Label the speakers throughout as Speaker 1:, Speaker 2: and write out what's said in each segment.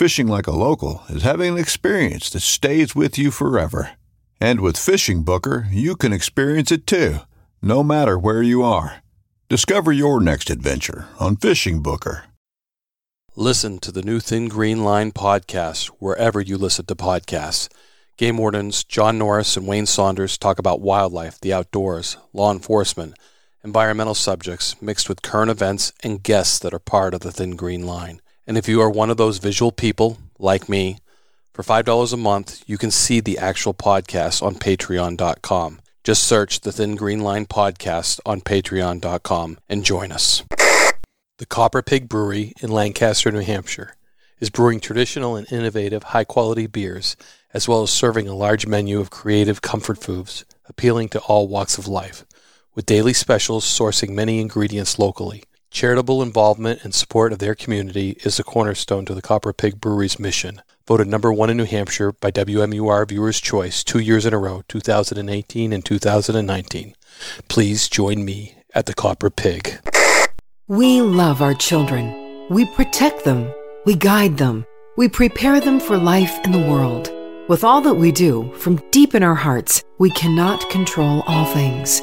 Speaker 1: Fishing like a local is having an experience that stays with you forever. And with Fishing Booker, you can experience it too, no matter where you are. Discover your next adventure on Fishing Booker.
Speaker 2: Listen to the new Thin Green Line podcast wherever you listen to podcasts. Game wardens John Norris and Wayne Saunders talk about wildlife, the outdoors, law enforcement, environmental subjects mixed with current events and guests that are part of the Thin Green Line. And if you are one of those visual people, like me, for $5 a month, you can see the actual podcast on patreon.com. Just search the Thin Green Line podcast on patreon.com and join us. The Copper Pig Brewery in Lancaster, New Hampshire is brewing traditional and innovative high quality beers, as well as serving a large menu of creative comfort foods appealing to all walks of life, with daily specials sourcing many ingredients locally. Charitable involvement and support of their community is the cornerstone to the Copper Pig Brewery's mission. Voted number one in New Hampshire by WMUR Viewers' Choice two years in a row, 2018 and 2019. Please join me at the Copper Pig.
Speaker 3: We love our children. We protect them. We guide them. We prepare them for life in the world. With all that we do, from deep in our hearts, we cannot control all things.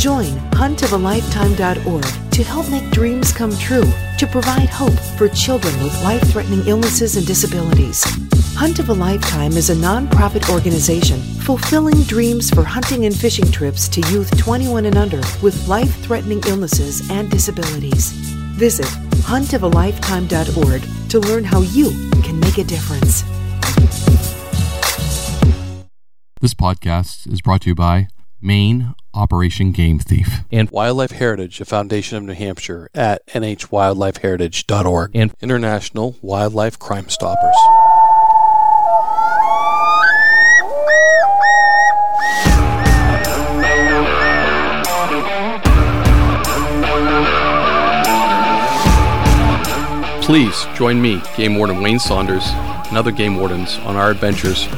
Speaker 3: Join huntofalifetime.org to help make dreams come true, to provide hope for children with life threatening illnesses and disabilities. Hunt of a Lifetime is a nonprofit organization fulfilling dreams for hunting and fishing trips to youth 21 and under with life threatening illnesses and disabilities. Visit huntofalifetime.org to learn how you can make a difference.
Speaker 4: This podcast is brought to you by Maine Operation Game Thief.
Speaker 2: And Wildlife Heritage, a foundation of New Hampshire at nhwildlifeheritage.org and International Wildlife Crime Stoppers. Please join me, Game Warden Wayne Saunders, and other game wardens on our adventures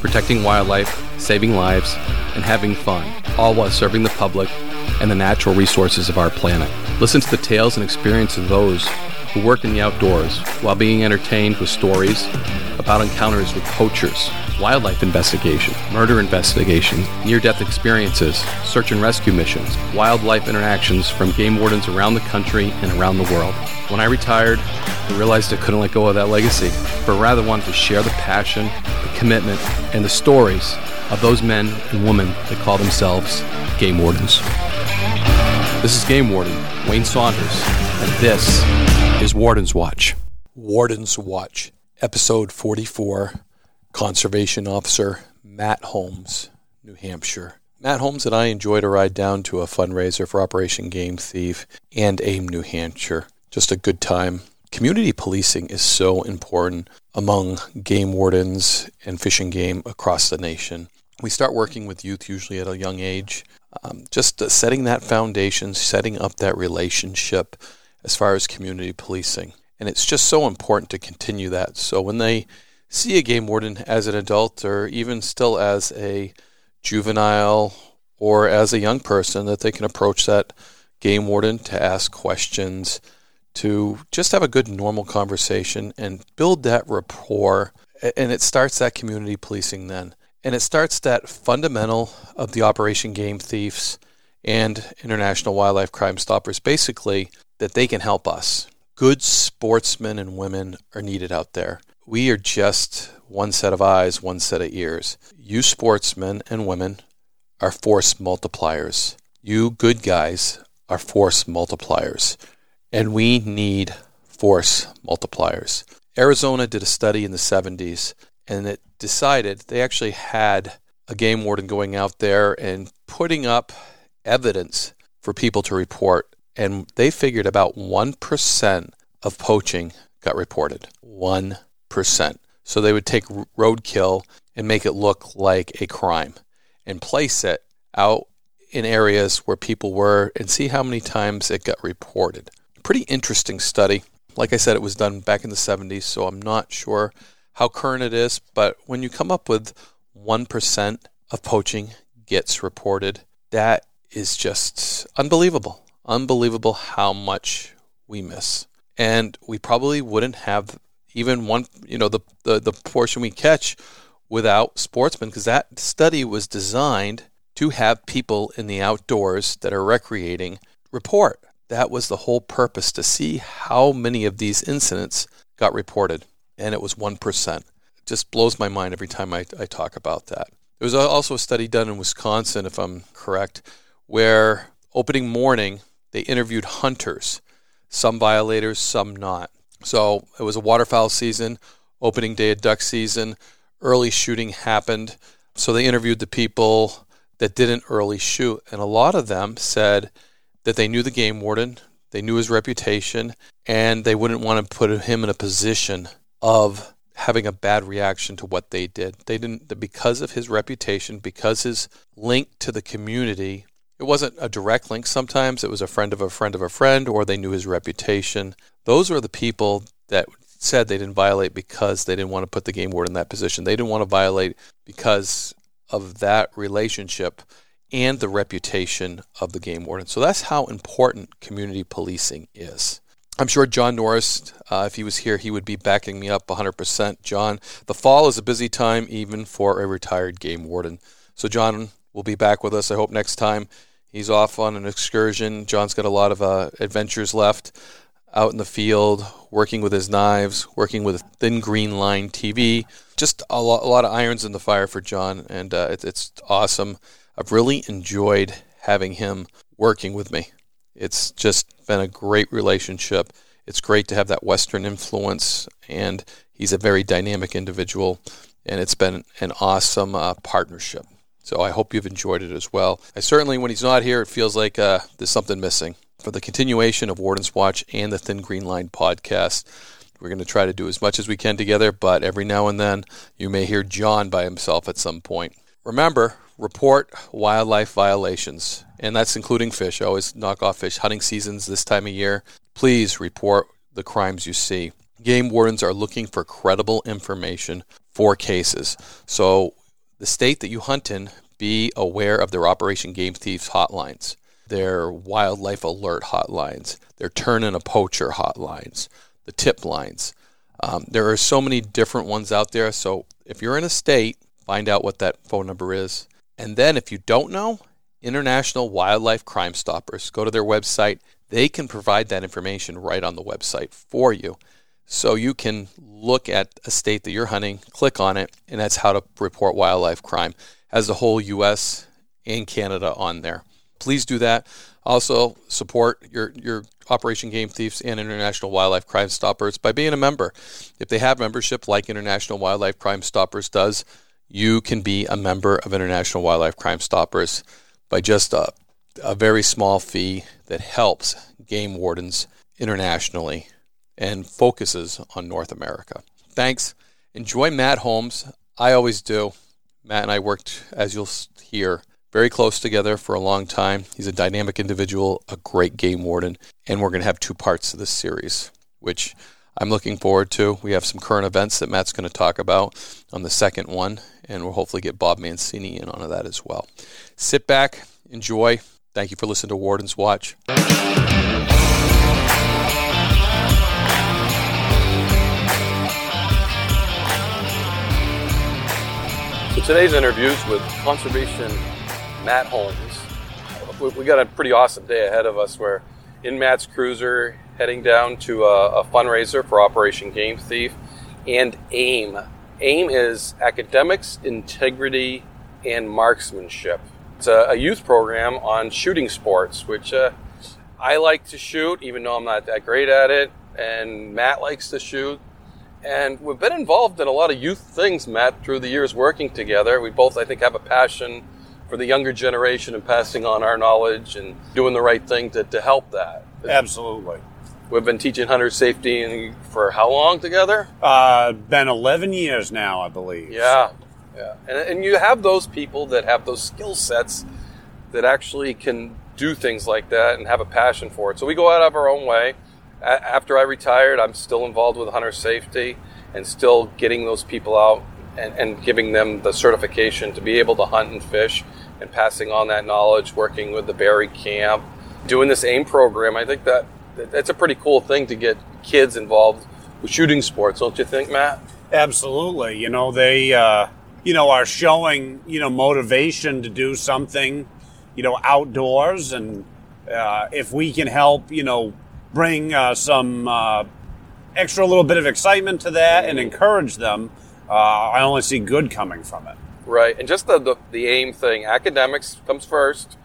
Speaker 2: protecting wildlife, saving lives, and having fun, all while serving the public and the natural resources of our planet. Listen to the tales and experiences of those who work in the outdoors while being entertained with stories about encounters with poachers, wildlife investigation, murder investigation, near death experiences, search and rescue missions, wildlife interactions from game wardens around the country and around the world. When I retired, I realized I couldn't let go of that legacy, but rather wanted to share the passion, the commitment, and the stories of those men and women that call themselves game wardens. This is Game Warden Wayne Saunders, and this is Warden's Watch. Warden's Watch, Episode 44 Conservation Officer Matt Holmes, New Hampshire. Matt Holmes and I enjoyed a ride down to a fundraiser for Operation Game Thief and AIM New Hampshire. Just a good time community policing is so important among game wardens and fishing game across the nation. We start working with youth usually at a young age, um, just uh, setting that foundation, setting up that relationship as far as community policing. And it's just so important to continue that. So when they see a game warden as an adult or even still as a juvenile or as a young person, that they can approach that game warden to ask questions, to just have a good normal conversation and build that rapport. And it starts that community policing then. And it starts that fundamental of the Operation Game Thieves and International Wildlife Crime Stoppers basically that they can help us. Good sportsmen and women are needed out there. We are just one set of eyes, one set of ears. You sportsmen and women are force multipliers. You good guys are force multipliers, and we need force multipliers. Arizona did a study in the 70s, and it decided they actually had a game warden going out there and putting up evidence for people to report. And they figured about 1% of poaching got reported. 1%. So they would take roadkill and make it look like a crime and place it out in areas where people were and see how many times it got reported. Pretty interesting study. Like I said, it was done back in the 70s, so I'm not sure how current it is, but when you come up with 1% of poaching gets reported, that is just unbelievable. Unbelievable how much we miss. And we probably wouldn't have even one, you know, the, the, the portion we catch without sportsmen because that study was designed to have people in the outdoors that are recreating report. That was the whole purpose to see how many of these incidents got reported. And it was 1%. It just blows my mind every time I, I talk about that. There was also a study done in Wisconsin, if I'm correct, where opening morning they interviewed hunters, some violators, some not. So it was a waterfowl season, opening day of duck season, early shooting happened. So they interviewed the people that didn't early shoot. And a lot of them said that they knew the game warden, they knew his reputation, and they wouldn't want to put him in a position of having a bad reaction to what they did. They didn't because of his reputation, because his link to the community. It wasn't a direct link. Sometimes it was a friend of a friend of a friend, or they knew his reputation. Those were the people that said they didn't violate because they didn't want to put the game warden in that position. They didn't want to violate because of that relationship and the reputation of the game warden. So that's how important community policing is. I'm sure John Norris, uh, if he was here, he would be backing me up 100%. John, the fall is a busy time even for a retired game warden. So John will be back with us. I hope next time he's off on an excursion. John's got a lot of uh, adventures left out in the field, working with his knives, working with thin green line TV. Just a lot, a lot of irons in the fire for John, and uh, it, it's awesome. I've really enjoyed having him working with me. It's just been a great relationship. It's great to have that Western influence, and he's a very dynamic individual, and it's been an awesome uh, partnership. So I hope you've enjoyed it as well. I certainly, when he's not here, it feels like uh, there's something missing for the continuation of Warden's Watch and the Thin Green Line podcast. We're going to try to do as much as we can together, but every now and then you may hear John by himself at some point. Remember, report wildlife violations, and that's including fish. I always knock off fish. Hunting seasons this time of year. Please report the crimes you see. Game wardens are looking for credible information for cases. So, the state that you hunt in, be aware of their Operation Game Thieves hotlines their wildlife alert hotlines, their turn in a poacher hotlines, the tip lines. Um, there are so many different ones out there. So if you're in a state, find out what that phone number is. And then if you don't know, International Wildlife Crime Stoppers, go to their website. They can provide that information right on the website for you. So you can look at a state that you're hunting, click on it, and that's how to report wildlife crime. Has the whole US and Canada on there please do that. Also, support your, your Operation Game Thieves and International Wildlife Crime Stoppers by being a member. If they have membership like International Wildlife Crime Stoppers does, you can be a member of International Wildlife Crime Stoppers by just a, a very small fee that helps game wardens internationally
Speaker 5: and focuses on North America. Thanks. Enjoy Matt Holmes. I always do. Matt and I worked, as you'll hear, very close together for a long time. He's a dynamic individual, a great game warden, and we're going to have two parts to this series, which I'm looking forward to. We have some current events that Matt's going to talk about on the second one, and we'll hopefully get Bob Mancini in on that as well. Sit back, enjoy. Thank you for listening to Warden's Watch. So today's interviews with conservation Matt Holmes. We, we got a pretty awesome day ahead of us. We're in Matt's cruiser, heading down to a, a fundraiser for Operation Game Thief and AIM. AIM is Academics, Integrity, and Marksmanship. It's a, a youth program on shooting sports, which uh, I like to shoot, even though I'm not that great at it, and Matt likes to shoot. And we've been involved in a lot of youth things, Matt, through the years working together. We both, I think, have a passion for the younger generation and passing on our knowledge and doing the right thing to, to help that.
Speaker 6: Absolutely.
Speaker 5: We've been teaching hunter safety for how long together?
Speaker 6: Uh, been 11 years now, I believe.
Speaker 5: Yeah, yeah. And, and you have those people that have those skill sets that actually can do things like that and have a passion for it. So we go out of our own way after I retired, I'm still involved with hunter safety and still getting those people out and, and, giving them the certification to be able to hunt and fish and passing on that knowledge, working with the Barry Camp, doing this AIM program. I think that that's a pretty cool thing to get kids involved with shooting sports, don't you think, Matt?
Speaker 6: Absolutely. You know, they, uh, you know, are showing, you know, motivation to do something, you know, outdoors. And uh, if we can help, you know, bring uh, some uh, extra little bit of excitement to that and encourage them, uh, I only see good coming from it.
Speaker 5: Right, and just the, the, the aim thing, academics comes first,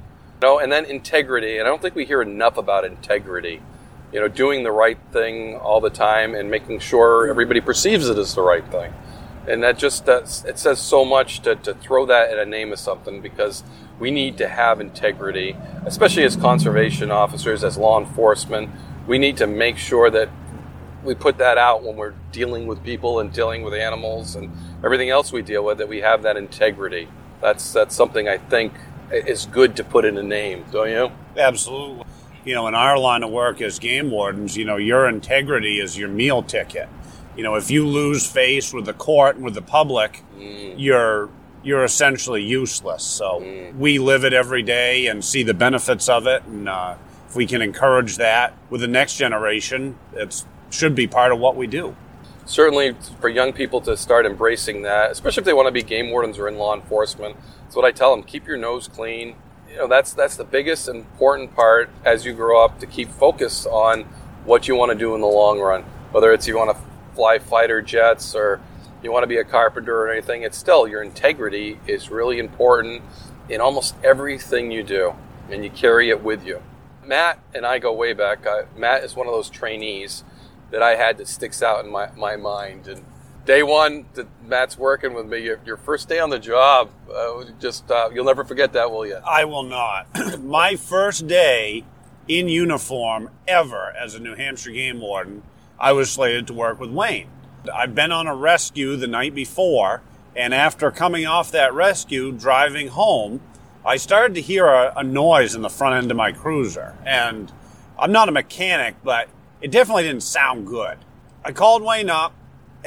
Speaker 5: you know, and then integrity. And I don't think we hear enough about integrity. You know, doing the right thing all the time and making sure everybody perceives it as the right thing. And that just that's, it says so much to, to throw that in a name of something because we need to have integrity, especially as conservation officers, as law enforcement. We need to make sure that we put that out when we're dealing with people and dealing with animals and everything else we deal with that we have that integrity. That's that's something i think is good to put in a name don't you?
Speaker 6: Absolutely you know in our line of work as game wardens you know your integrity is your meal ticket you know if you lose face with the court and with the public mm. you're you're essentially useless so mm. we live it every day and see the benefits of it and uh, if we can encourage that with the next generation, it should be part of what we do.
Speaker 5: Certainly, for young people to start embracing that, especially if they want to be game wardens or in law enforcement, that's what I tell them: keep your nose clean. You know, that's that's the biggest important part as you grow up to keep focus on what you want to do in the long run. Whether it's you want to fly fighter jets or you want to be a carpenter or anything, it's still your integrity is really important in almost everything you do, and you carry it with you. Matt and I go way back. Matt is one of those trainees that I had that sticks out in my, my mind. And day one that Matt's working with me, your, your first day on the job, uh, just uh, you'll never forget that, will you?
Speaker 6: I will not. my first day in uniform ever as a New Hampshire game warden, I was slated to work with Wayne. I'd been on a rescue the night before, and after coming off that rescue, driving home, I started to hear a, a, noise in the front end of my cruiser. And I'm not a mechanic, but it definitely didn't sound good. I called Wayne up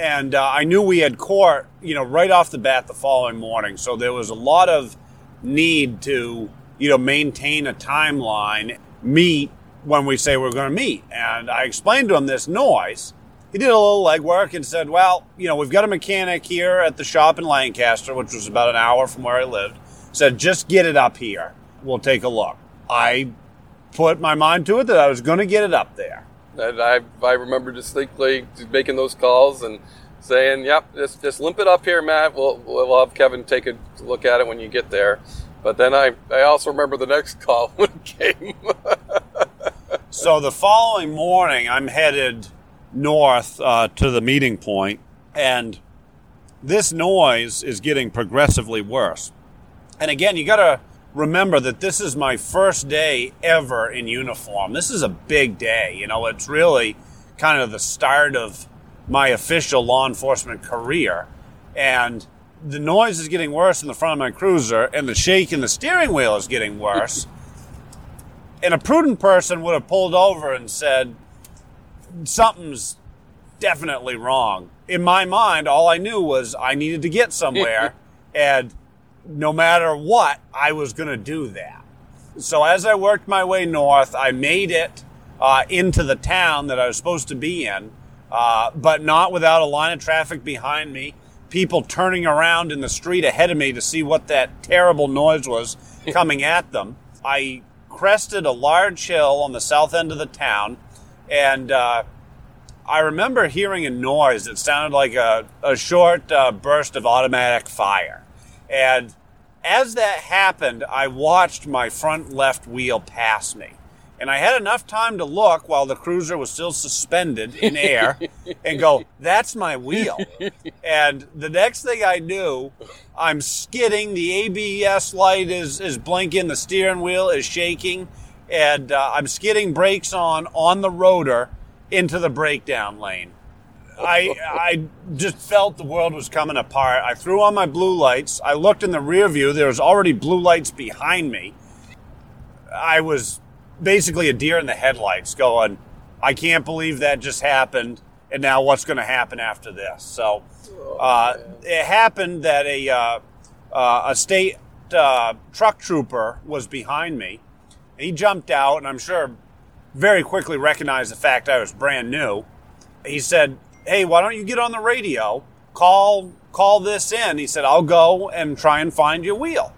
Speaker 6: and uh, I knew we had court, you know, right off the bat the following morning. So there was a lot of need to, you know, maintain a timeline, meet when we say we're going to meet. And I explained to him this noise. He did a little legwork and said, well, you know, we've got a mechanic here at the shop in Lancaster, which was about an hour from where I lived said, just get it up here. We'll take a look. I put my mind to it that I was going to get it up there.
Speaker 5: And I, I remember distinctly making those calls and saying, yep, just, just limp it up here, Matt. We'll, we'll have Kevin take a look at it when you get there. But then I, I also remember the next call when it came.
Speaker 6: so the following morning, I'm headed north uh, to the meeting point, and this noise is getting progressively worse. And again, you got to remember that this is my first day ever in uniform. This is a big day. You know, it's really kind of the start of my official law enforcement career. And the noise is getting worse in the front of my cruiser, and the shake in the steering wheel is getting worse. and a prudent person would have pulled over and said, Something's definitely wrong. In my mind, all I knew was I needed to get somewhere, and no matter what, I was going to do that. So as I worked my way north, I made it uh, into the town that I was supposed to be in, uh, but not without a line of traffic behind me, people turning around in the street ahead of me to see what that terrible noise was coming at them. I crested a large hill on the south end of the town, and uh, I remember hearing a noise that sounded like a, a short uh, burst of automatic fire. And as that happened, I watched my front left wheel pass me. And I had enough time to look while the cruiser was still suspended in air and go, that's my wheel. And the next thing I knew, I'm skidding. The ABS light is, is blinking. The steering wheel is shaking. And uh, I'm skidding brakes on on the rotor into the breakdown lane. I I just felt the world was coming apart. I threw on my blue lights. I looked in the rear view. There was already blue lights behind me. I was basically a deer in the headlights going, I can't believe that just happened. And now what's going to happen after this? So uh, it happened that a, uh, uh, a state uh, truck trooper was behind me. He jumped out, and I'm sure very quickly recognized the fact I was brand new. He said, "Hey, why don't you get on the radio? Call call this in." He said, "I'll go and try and find your wheel."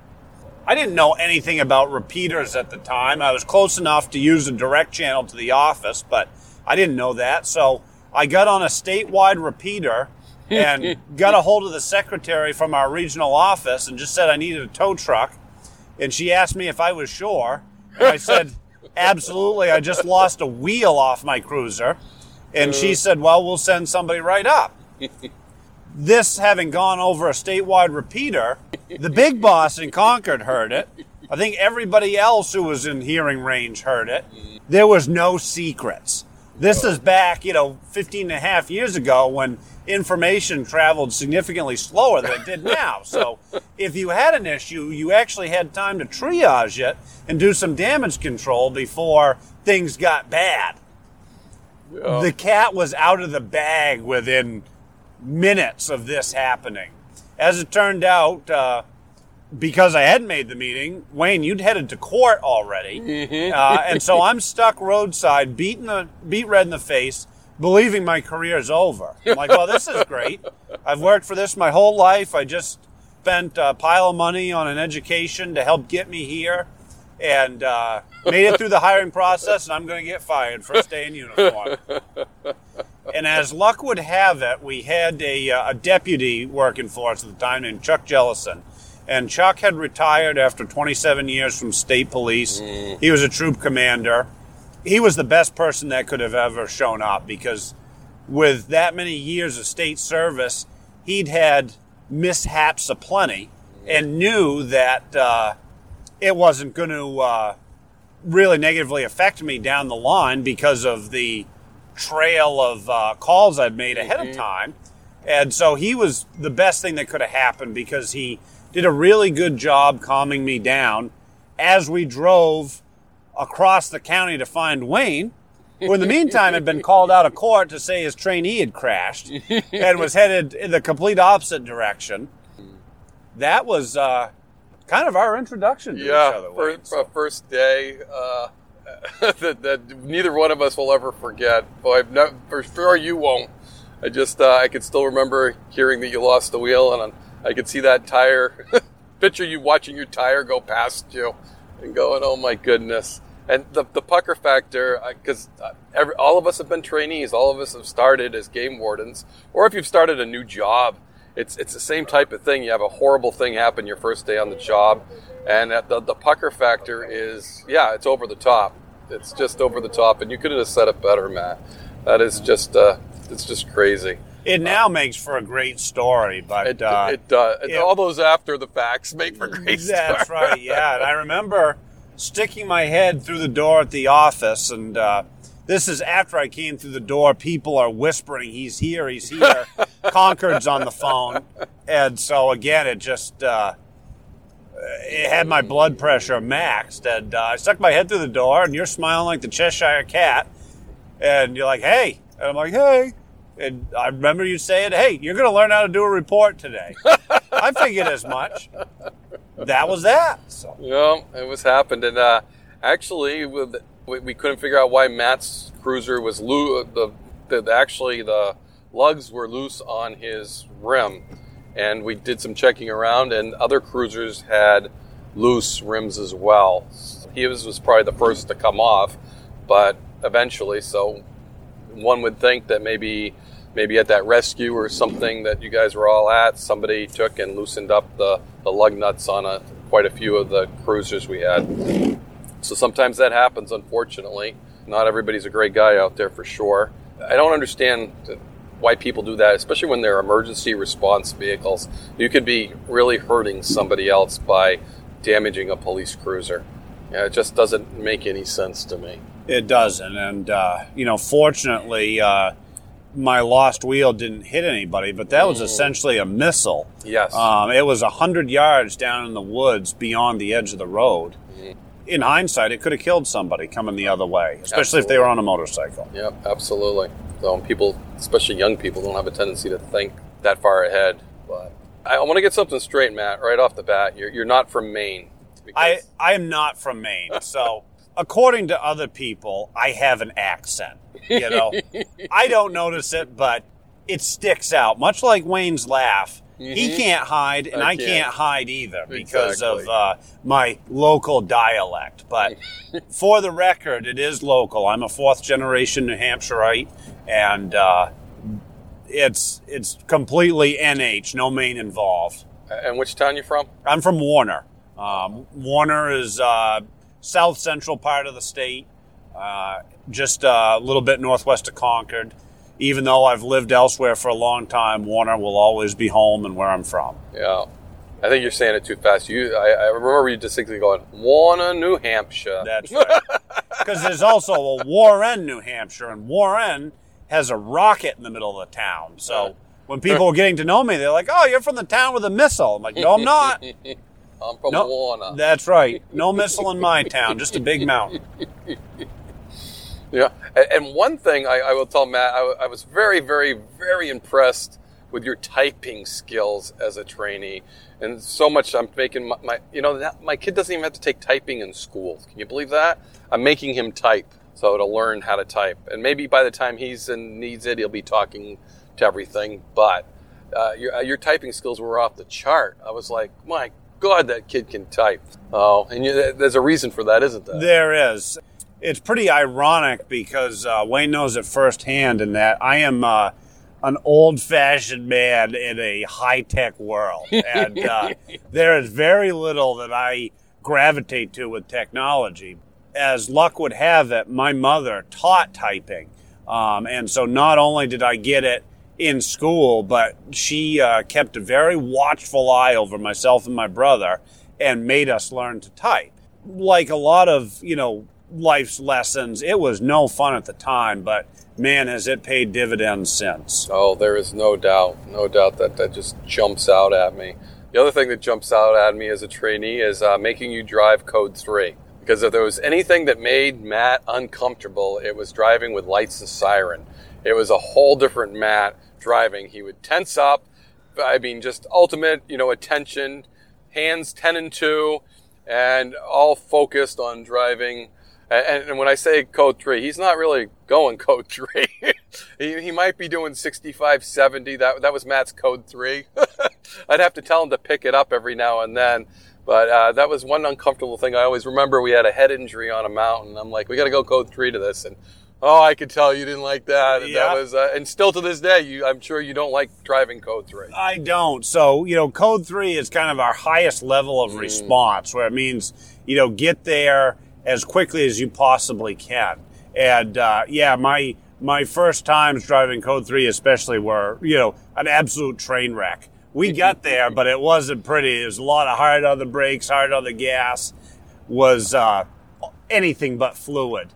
Speaker 6: I didn't know anything about repeaters at the time. I was close enough to use a direct channel to the office, but I didn't know that. So I got on a statewide repeater and got a hold of the secretary from our regional office and just said I needed a tow truck. And she asked me if I was sure. And I said, absolutely. I just lost a wheel off my cruiser. And she uh. said, well, we'll send somebody right up. this having gone over a statewide repeater, the big boss in Concord heard it. I think everybody else who was in hearing range heard it. There was no secrets. This is back, you know, 15 and a half years ago when information traveled significantly slower than it did now. So if you had an issue, you actually had time to triage it and do some damage control before things got bad. The cat was out of the bag within minutes of this happening. As it turned out, uh, because I hadn't made the meeting, Wayne, you'd headed to court already, uh, and so I'm stuck roadside, beating the beat red in the face, believing my career is over. I'm like, well, this is great. I've worked for this my whole life. I just spent a pile of money on an education to help get me here, and uh, made it through the hiring process, and I'm going to get fired first day in uniform. And as luck would have it, we had a, uh, a deputy working for us at the time named Chuck Jellison. And Chuck had retired after 27 years from state police. He was a troop commander. He was the best person that could have ever shown up because with that many years of state service, he'd had mishaps aplenty and knew that uh, it wasn't going to uh, really negatively affect me down the line because of the trail of uh, calls I'd made ahead of time. And so he was the best thing that could have happened because he did a really good job calming me down as we drove across the county to find Wayne, who in the meantime had been called out of court to say his trainee had crashed and was headed in the complete opposite direction. That was uh, kind of our introduction to
Speaker 5: yeah,
Speaker 6: each other.
Speaker 5: First, uh, first day uh, that, that neither one of us will ever forget. Well, I've not, for sure you won't. I just uh, I could still remember hearing that you lost the wheel, and I could see that tire. picture you watching your tire go past you, and going, "Oh my goodness!" And the the pucker factor, because uh, all of us have been trainees, all of us have started as game wardens, or if you've started a new job, it's it's the same type of thing. You have a horrible thing happen your first day on the job, and at the the pucker factor is yeah, it's over the top. It's just over the top, and you couldn't have said it better, Matt. That is just uh, it's just crazy.
Speaker 6: It now makes for a great story, but
Speaker 5: It,
Speaker 6: uh,
Speaker 5: it does.
Speaker 6: it-
Speaker 5: all those after the facts make for great
Speaker 6: That's
Speaker 5: stories.
Speaker 6: right, yeah. And I remember sticking my head through the door at the office and uh, this is after I came through the door. People are whispering, "He's here, he's here." Concord's on the phone, and so again, it just uh, it had my blood pressure maxed, and uh, I stuck my head through the door, and you're smiling like the Cheshire Cat, and you're like, "Hey," and I'm like, "Hey." And I remember you saying, "Hey, you're going to learn how to do a report today." I figured as much. That was that. So.
Speaker 5: Yeah, it was happened, and uh, actually, with, we, we couldn't figure out why Matt's cruiser was loose. The, the, the actually the lugs were loose on his rim, and we did some checking around, and other cruisers had loose rims as well. His was probably the first to come off, but eventually, so one would think that maybe maybe at that rescue or something that you guys were all at, somebody took and loosened up the, the lug nuts on a, quite a few of the cruisers we had. So sometimes that happens, unfortunately. Not everybody's a great guy out there for sure. I don't understand why people do that, especially when they're emergency response vehicles. You could be really hurting somebody else by damaging a police cruiser. Yeah, it just doesn't make any sense to me.
Speaker 6: It doesn't. And, uh, you know, fortunately, uh, my lost wheel didn't hit anybody, but that was
Speaker 5: Mm.
Speaker 6: essentially a missile.
Speaker 5: Yes.
Speaker 6: Um, it was a hundred yards down in the woods beyond the edge of the road.
Speaker 5: Mm-hmm.
Speaker 6: In hindsight, it could have killed somebody coming the other way, especially if they were on a motorcycle.
Speaker 5: Yeah, absolutely. So um, people, especially young people, don't have a tendency to think that far ahead. But I, want to get something straight, Matt, right off the bat. You're, you're not from Maine.
Speaker 6: I, I am not from Maine, so according to other people, I have an accent. You know, I don't notice it, but it sticks out. Much like Wayne's laugh, he
Speaker 5: Mhm.
Speaker 6: can't hide, and
Speaker 5: I
Speaker 6: I,
Speaker 5: can't.
Speaker 6: can't. hide either because
Speaker 5: Exactly.
Speaker 6: of uh, my local dialect. But for the record, it is local. I'm a fourth generation New Hampshireite, and uh, it's it's completely NH, no Maine involved.
Speaker 5: and which town you from?
Speaker 6: I'm from Warner. Um, Warner is uh, south central part of the state, uh, just uh, a little bit northwest of Concord. Even though I've lived elsewhere for a long time, Warner will always be home and where I'm from.
Speaker 5: Yeah. I think you're saying it too fast. You, I, I remember you distinctly going, Warner, New Hampshire.
Speaker 6: That's right. Because there's also a Warren, New Hampshire, and Warren has a rocket in the middle of the town. So when people are getting to know me, they're like, "Oh, you're from the town with a missile." I'm like, "No, I'm not."
Speaker 5: I'm from
Speaker 6: No,
Speaker 5: Warner.
Speaker 6: that's right. No missile in my town, just a big mountain.
Speaker 5: Yeah, and, one thing I, I will tell Matt, I, I was very, very, very impressed with your typing skills as a trainee, and so much I'm making my, my you know, that, my kid doesn't even have to take typing in school. Can you believe that? I'm making him type so to learn how to type, and maybe by the time he's in needs it, he'll be talking to everything. But uh, your uh, your typing skills were off the chart. I was like, my God, that kid can type. Oh, and you, there's a reason for that, isn't there?
Speaker 6: There is. It's pretty ironic because uh, Wayne knows it firsthand in that I am uh, an old fashioned man in a high tech world. And uh, there is very little that I gravitate to with technology. As luck would have it, my mother taught typing. Um, and so not only did I get it in school, but she uh, kept a very watchful eye over myself and my brother and made us learn to type. Like a lot of, you know, life's lessons, it was no fun at the time, but man, has it paid dividends since.
Speaker 5: Oh, there is no doubt, no doubt that that just jumps out at me. The other thing that jumps out at me as a trainee is uh, making you drive code three. Because if there was anything that made Matt uncomfortable, it was driving with lights and siren. It was a whole different Matt driving. He would tense up. I mean, just ultimate, you know, attention, hands 10 and 2, and all focused on driving. And, and when I say code three, he's not really going code three. he, he might be doing 65, 70. That, that was Matt's code three. I'd have to tell him to pick it up every now and then. But uh, that was one uncomfortable thing. I always remember we had a head injury on a mountain. I'm like, we got to go code three to this. And oh, I could tell you didn't like that. And
Speaker 6: Yeah.
Speaker 5: that was, uh, and still to this day, you, I'm sure you don't like driving code three.
Speaker 6: I don't. So, you know, code three is kind of our highest level of response, where it means, you know, get there as quickly as you possibly can. And uh, yeah, my my first times driving code three, especially, were you know an absolute train wreck. We got there, but it wasn't pretty. It was a lot of hard on the brakes, hard on the gas. Was uh, anything but fluid.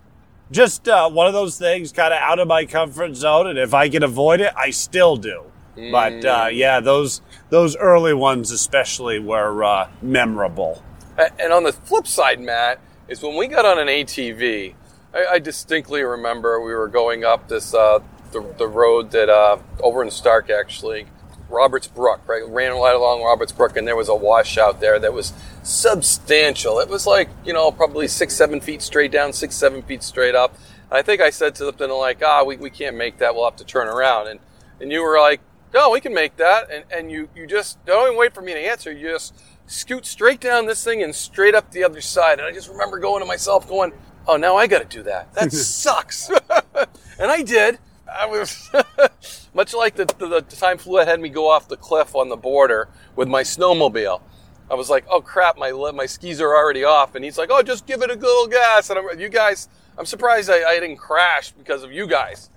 Speaker 6: just uh, one of those things, kind of out of my comfort zone. And if I can avoid it, I still do. Mm. But uh, yeah, those those early ones especially were uh, memorable.
Speaker 5: And on the flip side, Matt, is when we got on an ATV. I, I distinctly remember we were going up this uh, the, the road that uh, over in Stark actually Roberts Brook, right? Ran right along Roberts Brook, and there was a washout there that was substantial. It was like, you know, probably six, seven feet straight down, six, seven feet straight up. And I think I said to them, like, ah, we, we can't make that. We'll have to turn around. And, and you were like, no, we can make that. And, and you, you just don't even wait for me to answer. You just scoot straight down this thing and straight up the other side. And I just remember going to myself, going, oh, now I got to do that. That sucks. and I did. I was much like the, the, the, time flew ahead me go off the cliff on the border with my snowmobile. I was like, oh crap, my my skis are already off, and he's like, oh, just give it a little gas. And I'm, you guys, I'm surprised I, I didn't crash because of you guys.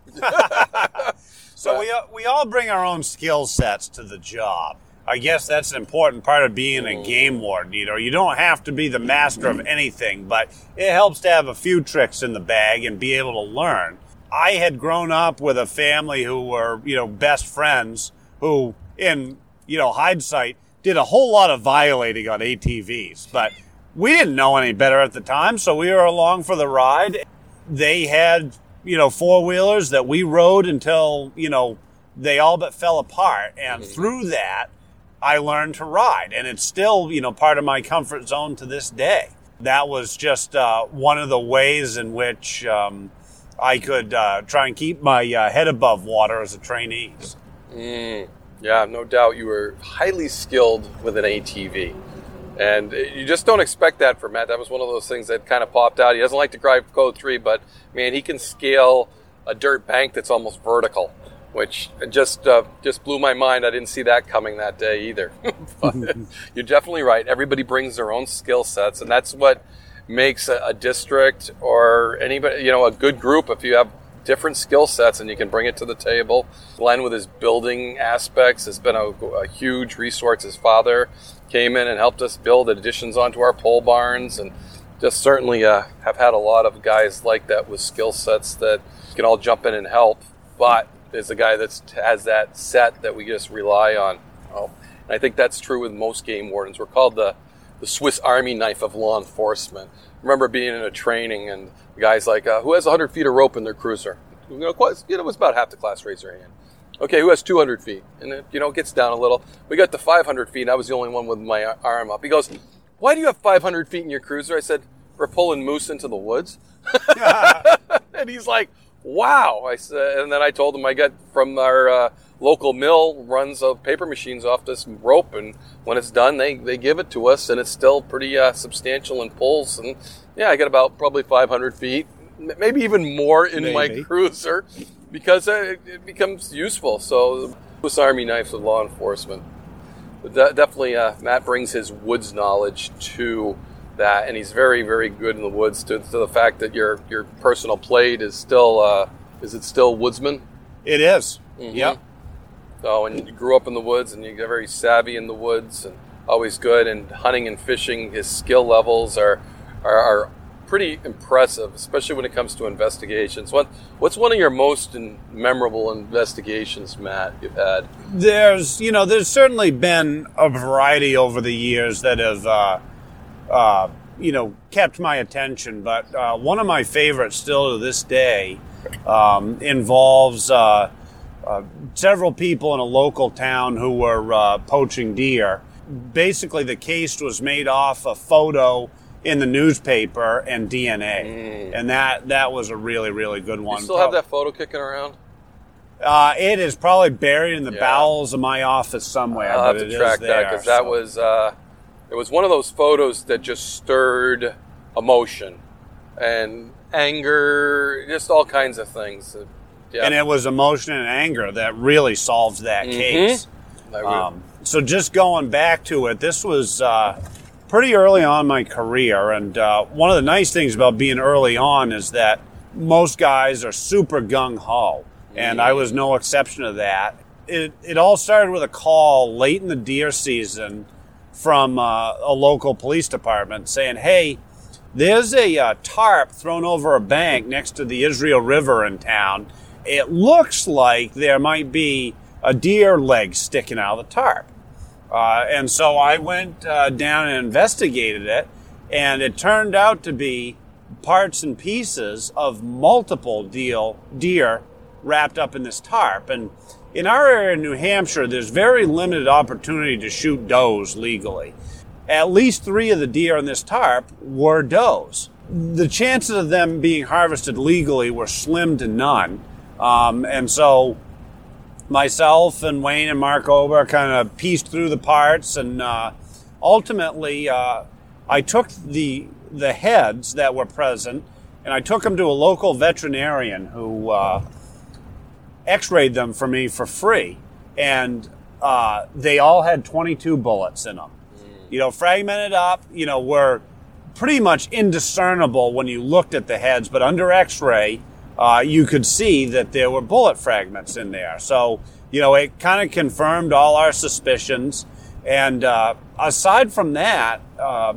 Speaker 6: so we uh, we all bring our own skill sets to the job. I guess that's an important part of being a game warden. You know, you don't have to be the master of anything, but it helps to have a few tricks in the bag and be able to learn. I had grown up with a family who were, you know, best friends who, in, you know, hindsight, did a whole lot of violating on ATVs. But we didn't know any better at the time, so we were along for the ride. They had, you know, four wheelers that we rode until, you know, they all but fell apart. And mm-hmm. through that, I learned to ride. And it's still, you know, part of my comfort zone to this day. That was just uh, one of the ways in which um, I could uh, try and keep my uh, head above water as a trainee.
Speaker 5: Mm, yeah, no doubt you were highly skilled with an ATV. And you just don't expect that from Matt. That was one of those things that kind of popped out. He doesn't like to drive code three, but man, he can scale a dirt bank that's almost vertical, which just uh, just blew my mind. I didn't see that coming that day either. you're definitely right. Everybody brings their own skill sets, and that's what makes a, a, district or anybody, you know, a good group if you have different skill sets and you can bring it to the table. Glenn, with his building aspects, has been a, a huge resource. His father came in and helped us build additions onto our pole barns and just certainly uh, have had a lot of guys like that with skill sets that can all jump in and help. But there's a guy that has that set that we just rely on. Oh, and I think that's true with most game wardens. We're called the the Swiss Army knife of law enforcement. I remember being in a training and the guy's like, uh, who has 100 feet of rope in their cruiser? You know, quite, you know, it was about half the class raised their hand. Okay, who has 200 feet? And it, you know, gets down a little. We got to 500 feet and I was the only one with my arm up. He goes, why do you have 500 feet in your cruiser? I said, we're pulling moose into the woods. and he's like, wow. I said, and then I told him I got from our, uh, local mill runs of paper machines off this rope, and when it's done, they, they give it to us, and it's still pretty uh, substantial and pulls. And yeah, I get about probably 500 feet, maybe even more in maybe. my cruiser, because it, it becomes useful. So, Swiss Army knives with law enforcement. But definitely, uh, Matt brings his woods knowledge to that, and he's very, very good in the woods. To, to the fact that your your personal plate is still uh, is it still woodsman?
Speaker 6: It is. Mm-hmm. Yep.
Speaker 5: So, and you grew up in the woods and you get very savvy in the woods and always good. And hunting and fishing, his skill levels are, are, are pretty impressive, especially when it comes to investigations. What, what's one of your most in, memorable investigations, Matt, you've had?
Speaker 6: There's, you know, there's certainly been a variety over the years that have, uh, uh, you know, kept my attention. But uh, one of my favorites still to this day um, involves uh, uh, several people in a local town who were uh, poaching deer. Basically, the case was made off a photo in the newspaper and DNA, mm. and that that was a really really good one.
Speaker 5: You still have that photo kicking around?
Speaker 6: Uh, it is probably buried in the yeah. bowels of my office somewhere.
Speaker 5: I'll have to track that because that was uh, it was one of those photos that just stirred emotion and anger, just all kinds of things.
Speaker 6: Yep. And it was emotion and anger that really solved that mm-hmm. case. Um, so just going back to it, this was uh, pretty early on my career, and uh, one of the nice things about being early on is that most guys are super gung ho, and I was no exception to that. It it all started with a call late in the deer season from uh, a local police department saying, "Hey, There's a uh, tarp thrown over a bank next to the Israel River in town. It looks like there might be a deer leg sticking out of the tarp. Uh, and so I went uh, down and investigated it, and it turned out to be parts and pieces of multiple deal, deer wrapped up in this tarp. And in our area in New Hampshire, there's very limited opportunity to shoot does legally. At least three of the deer on this tarp were does. The chances of them being harvested legally were slim to none. Um, and so myself and Wayne and Mark Ober kind of pieced through the parts, and uh, ultimately, uh, I took the the heads that were present, and I took them to a local veterinarian who uh, X-rayed them for me for free, and uh, they all had 22 bullets in them. You know, fragmented up. You know, were pretty much indiscernible when you looked at the heads, but under X-ray uh, you could see that there were bullet fragments in there. So, you know, it kind of confirmed all our suspicions. And uh, aside from that, uh,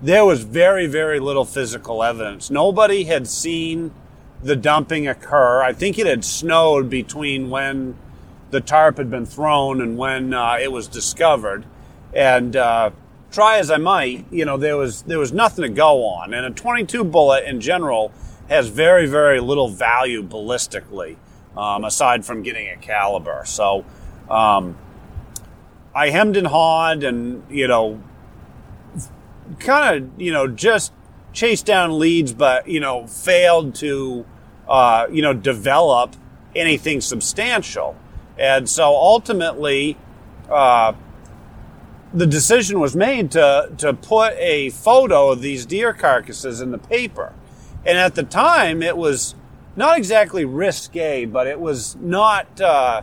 Speaker 6: there was very, very little physical evidence. Nobody had seen the dumping occur. I think it had snowed between when the tarp had been thrown and when uh, it was discovered. And uh, try as I might, you know, there was there was nothing to go on. And a 22 bullet in general has very, very little value ballistically, um, aside from getting a caliber. So um, I hemmed and hawed and, you know, kind of, you know, just chased down leads, but, you know, failed to, uh, you know, develop anything substantial. And so ultimately, uh, the decision was made to, to put a photo of these deer carcasses in the paper. And at the time, it was not exactly risque, but it was not uh,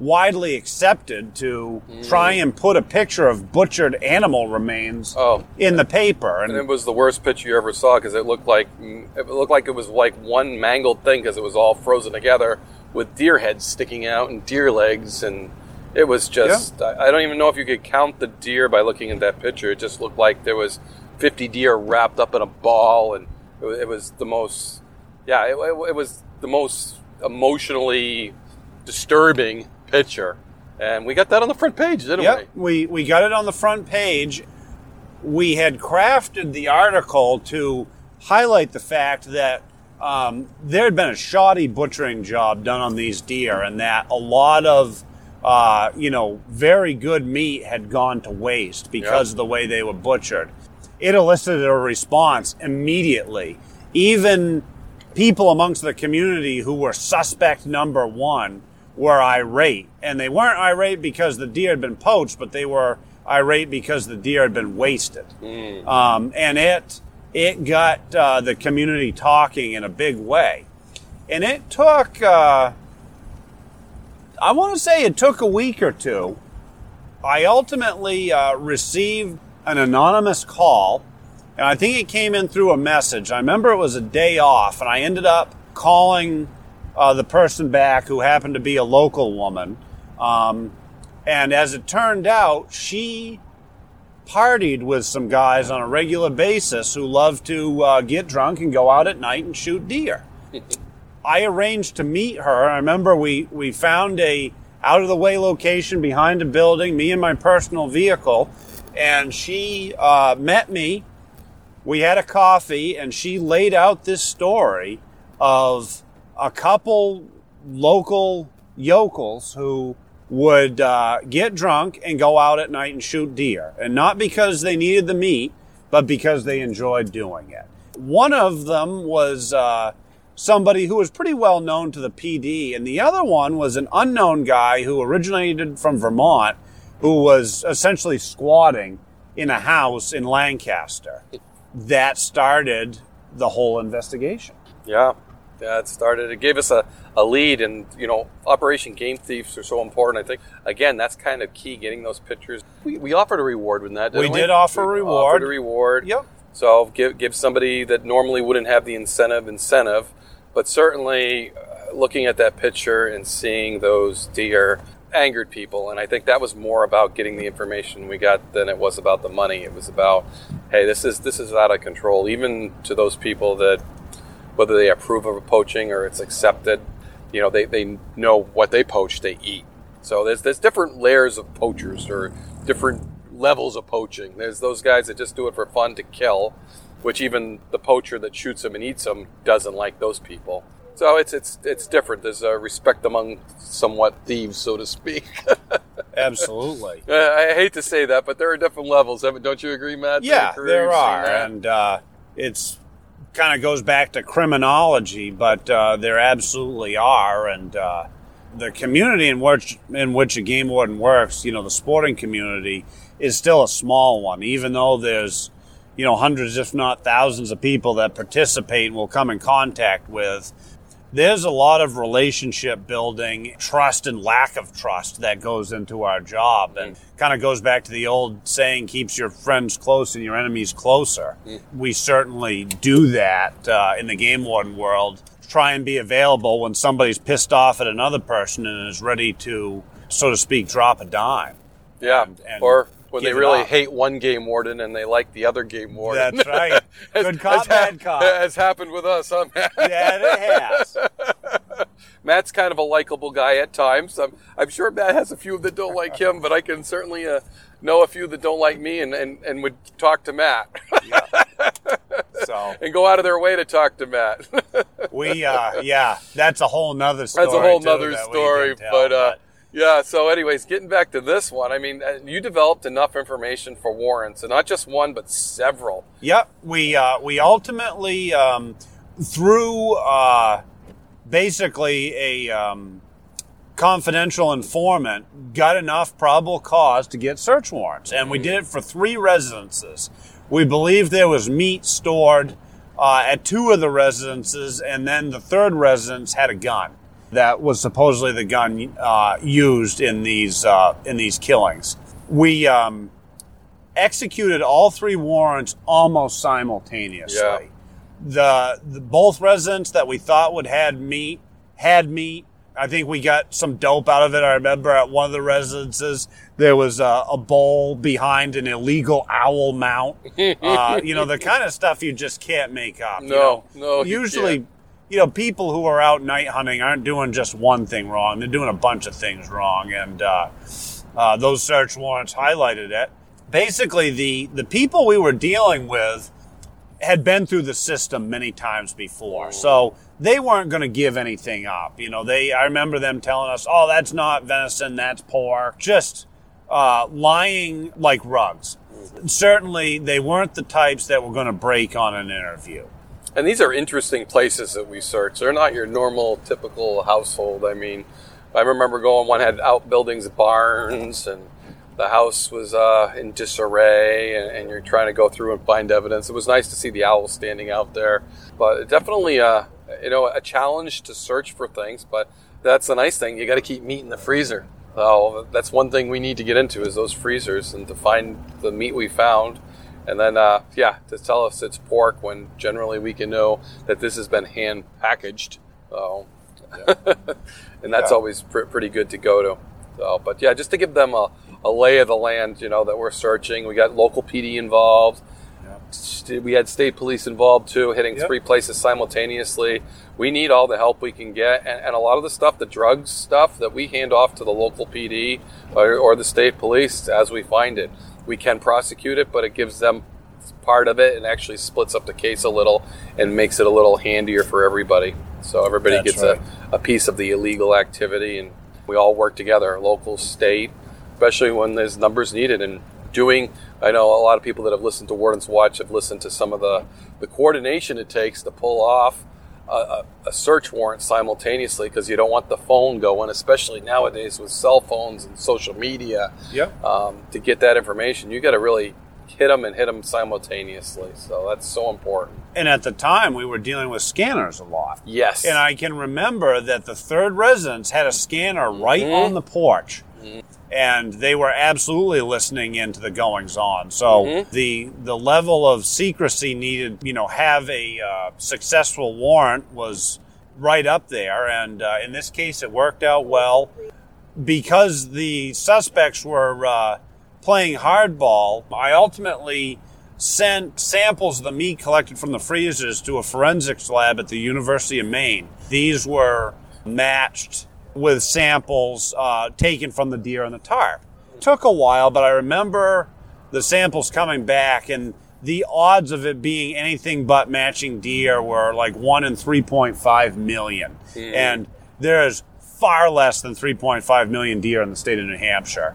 Speaker 6: widely accepted to mm. try and put a picture of butchered animal remains oh. in the paper.
Speaker 5: And, and, it was the worst picture you ever saw because it looked like it looked like it was like one mangled thing because it was all frozen together with deer heads sticking out and deer legs and it was just yeah. I, I don't even know if you could count the deer by looking at that picture. It just looked like there was 50 deer wrapped up in a ball and it was, it was the most, yeah, it, it, it was the most emotionally disturbing picture. And we got that on the front page, didn't
Speaker 6: yep, we? We we got it on the front page. We had crafted the article to highlight the fact that um, there had been a shoddy butchering job done on these deer, and that a lot of uh, you know very good meat had gone to waste because yep. of the way they were butchered it elicited a response immediately. Even people amongst the community who were suspect number one were irate. And they weren't irate because the deer had been poached, but they were irate because the deer had been wasted. Mm. Um, and it, it got uh, the community talking in a big way. And it took, uh, I want to say it took a week or two. I ultimately uh, received an anonymous call, and I think it came in through a message. I remember it was a day off, and I ended up calling uh, the person back who happened to be a local woman. Um, and as it turned out, she partied with some guys on a regular basis who loved to uh, get drunk and go out at night and shoot deer. I arranged to meet her. I remember we, we found a out of the way location behind a building, me and my personal vehicle, and she uh, met me. We had a coffee, and she laid out this story of a couple local yokels who would uh, get drunk and go out at night and shoot deer. And not because they needed the meat, but because they enjoyed doing it. One of them was uh, somebody who was pretty well known to the PD, and the other one was an unknown guy who originated from Vermont who was essentially squatting in a house in Lancaster. That started the whole investigation.
Speaker 5: Yeah, that started. It gave us a, a lead, and you know, Operation Game Thieves are so important. I think again, that's kind of key. Getting those pictures. We, we offered a reward with that.
Speaker 6: we,
Speaker 5: we
Speaker 6: did offer we a reward.
Speaker 5: Offered a reward.
Speaker 6: Yep.
Speaker 5: So give give somebody that normally wouldn't have the incentive incentive, but certainly uh, looking at that picture and seeing those deer angered people, and I think that was more about getting the information we got than it was about the money. It was about, hey, this is this is out of control. Even to those people that, whether they approve of a poaching or it's accepted, you know, they, they know what they poach, they eat. So there's there's different layers of poachers or different levels of poaching. There's those guys that just do it for fun to kill, which even the poacher that shoots them and eats them doesn't like those people. So it's it's it's different. There's a respect among somewhat thieves, so to speak.
Speaker 6: Absolutely.
Speaker 5: Uh, I hate to say that, but there are different levels. Don't you agree, Matt?
Speaker 6: Yeah, there are, and uh, it's kind of goes back to criminology, but uh, there absolutely are, and uh, the community in which in which a game warden works, you know, the sporting community is still a small one, even though there's you know hundreds, if not thousands, of people that participate and will come in contact with. There's a lot of relationship building, trust and lack of trust that goes into our job, and kind of goes back to the old saying, "Keeps your friends close and your enemies closer." We certainly do that uh, in the game warden world. Try and be available when somebody's pissed off at another person and is ready to, so to speak, drop a dime.
Speaker 5: Yeah,
Speaker 6: and- and
Speaker 5: or when they really hate one game warden and they like the other game warden.
Speaker 6: That's right.
Speaker 5: Has-
Speaker 6: Good cop, bad cop.
Speaker 5: Has happened with us, huh, Matt?
Speaker 6: Yeah, it has.
Speaker 5: Matt's kind of a likable guy at times. I'm, I'm sure Matt has a few that don't like him, but I can certainly uh, know a few that don't like me and, and, and would talk to Matt yeah.
Speaker 6: So
Speaker 5: and go out of their way to talk to Matt.
Speaker 6: we, uh, yeah, that's a whole nother story.
Speaker 5: That's a whole nother story.
Speaker 6: tell,
Speaker 5: But uh, yeah, so anyways, getting back to this one, I mean, uh, you developed enough information for warrants, and not just one, but several.
Speaker 6: Yep, we uh, we ultimately um, through uh, basically a um, confidential informant got enough probable cause to get search warrants, and we did it for three residences. We believe there was meat stored uh, at two of the residences, and then the third residence had a gun that was supposedly the gun uh, used in these uh, in these killings. We um, executed all three warrants almost simultaneously.
Speaker 5: Yeah.
Speaker 6: The, the both residents that we thought would had meat had meat. I think we got some dope out of it. I remember at one of the residences there was a, a bowl behind an illegal owl mount. uh, you know the kind of stuff you just can't make up. you
Speaker 5: No,
Speaker 6: know.
Speaker 5: no, you
Speaker 6: Usually. You know, people who are out night hunting aren't doing just one thing wrong. They're doing a bunch of things wrong, and uh, uh, those search warrants highlighted it. Basically, the the people we were dealing with had been through the system many times before, so they weren't going to give anything up. You know, they I remember them telling us, "Oh, that's not venison, that's pork," just uh, lying like rugs. Certainly, they weren't the types that were going to break on an interview.
Speaker 5: And these are interesting places that we search. They're not your normal, typical household. I mean, I remember going, one had outbuildings, barns, and the house was uh, in disarray, and, and you're trying to go through and find evidence. It was nice to see the owl standing out there, but definitely, uh, you know, a challenge to search for things. But that's the nice thing. You got to keep meat in the freezer. So that's one thing we need to get into is those freezers and to find the meat we found. And then, uh, yeah, to tell us it's pork when generally we can know that this has been hand packaged. So, and that's
Speaker 6: Yeah.
Speaker 5: always pr- pretty good to go to. So, but yeah, just to give them a, a lay of the land, you know, that we're searching. We got local PD involved. St- We had state police involved too, hitting
Speaker 6: Yep.
Speaker 5: three places simultaneously. We need all the help we can get, and, and a lot of the stuff, the drugs stuff, that we hand off to the local PD or, or the state police as we find it. We can prosecute it, but it gives them part of it and actually splits up the case a little and makes it a little handier for everybody. So everybody
Speaker 6: That's
Speaker 5: gets
Speaker 6: right.
Speaker 5: a, a piece of the illegal activity, and we all work together, local, state, especially when there's numbers needed. And doing, I know a lot of people that have listened to Warden's Watch have listened to some of the, the coordination it takes to pull off a, a, search warrant simultaneously because you don't want the phone going, especially nowadays with cell phones and social media.
Speaker 6: Yep.
Speaker 5: Um, to get that information, you got to really hit them and hit them simultaneously. So that's so important.
Speaker 6: And at the time, we were dealing with scanners a lot.
Speaker 5: Yes.
Speaker 6: And I can remember that the third residence had a scanner right
Speaker 5: Mm-hmm.
Speaker 6: on the porch. And they were absolutely listening into the goings on. So
Speaker 5: Mm-hmm.
Speaker 6: the the level of secrecy needed, you know, have a uh, successful warrant was right up there. And uh, in this case, it worked out well. because the suspects were uh, playing hardball, I ultimately sent samples of the meat collected from the freezers to a forensics lab at the University of Maine. These were matched with samples uh, taken from the deer and the tarp. took a while, but I remember the samples coming back and the odds of it being anything but matching deer were like 1 in 3.5 million.
Speaker 5: Mm.
Speaker 6: And there's far less than 3.5 million deer in the state of New Hampshire.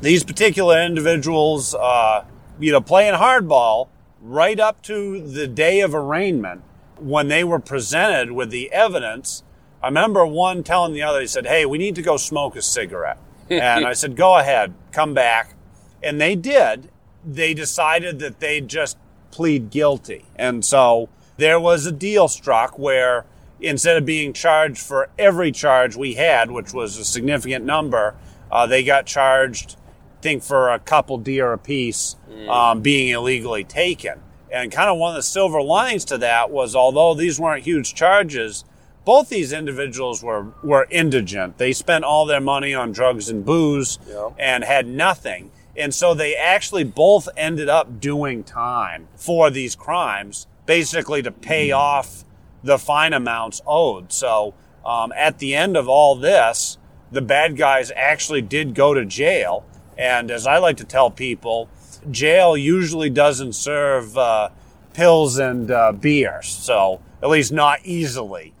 Speaker 6: These particular individuals, uh, you know, playing hardball right up to the day of arraignment, when they were presented with the evidence, I remember one telling the other, he said, Hey, we need to go smoke a cigarette. and I said, Go ahead, come back. And they did. They decided that they'd just plead guilty. And so there was a deal struck where instead of being charged for every charge we had, which was a significant number, uh, they got charged, I think, for a couple deer apiece um, being illegally taken. And kind of one of the silver linings to that was although these weren't huge charges, both these individuals were, were indigent. They spent all their money on drugs and booze
Speaker 5: Yeah.
Speaker 6: and had nothing. And so they actually both ended up doing time for these crimes, basically to pay off the fine amounts owed. So um, at the end of all this, the bad guys actually did go to jail. And as I like to tell people, jail usually doesn't serve uh, pills and uh, beers. So at least not easily.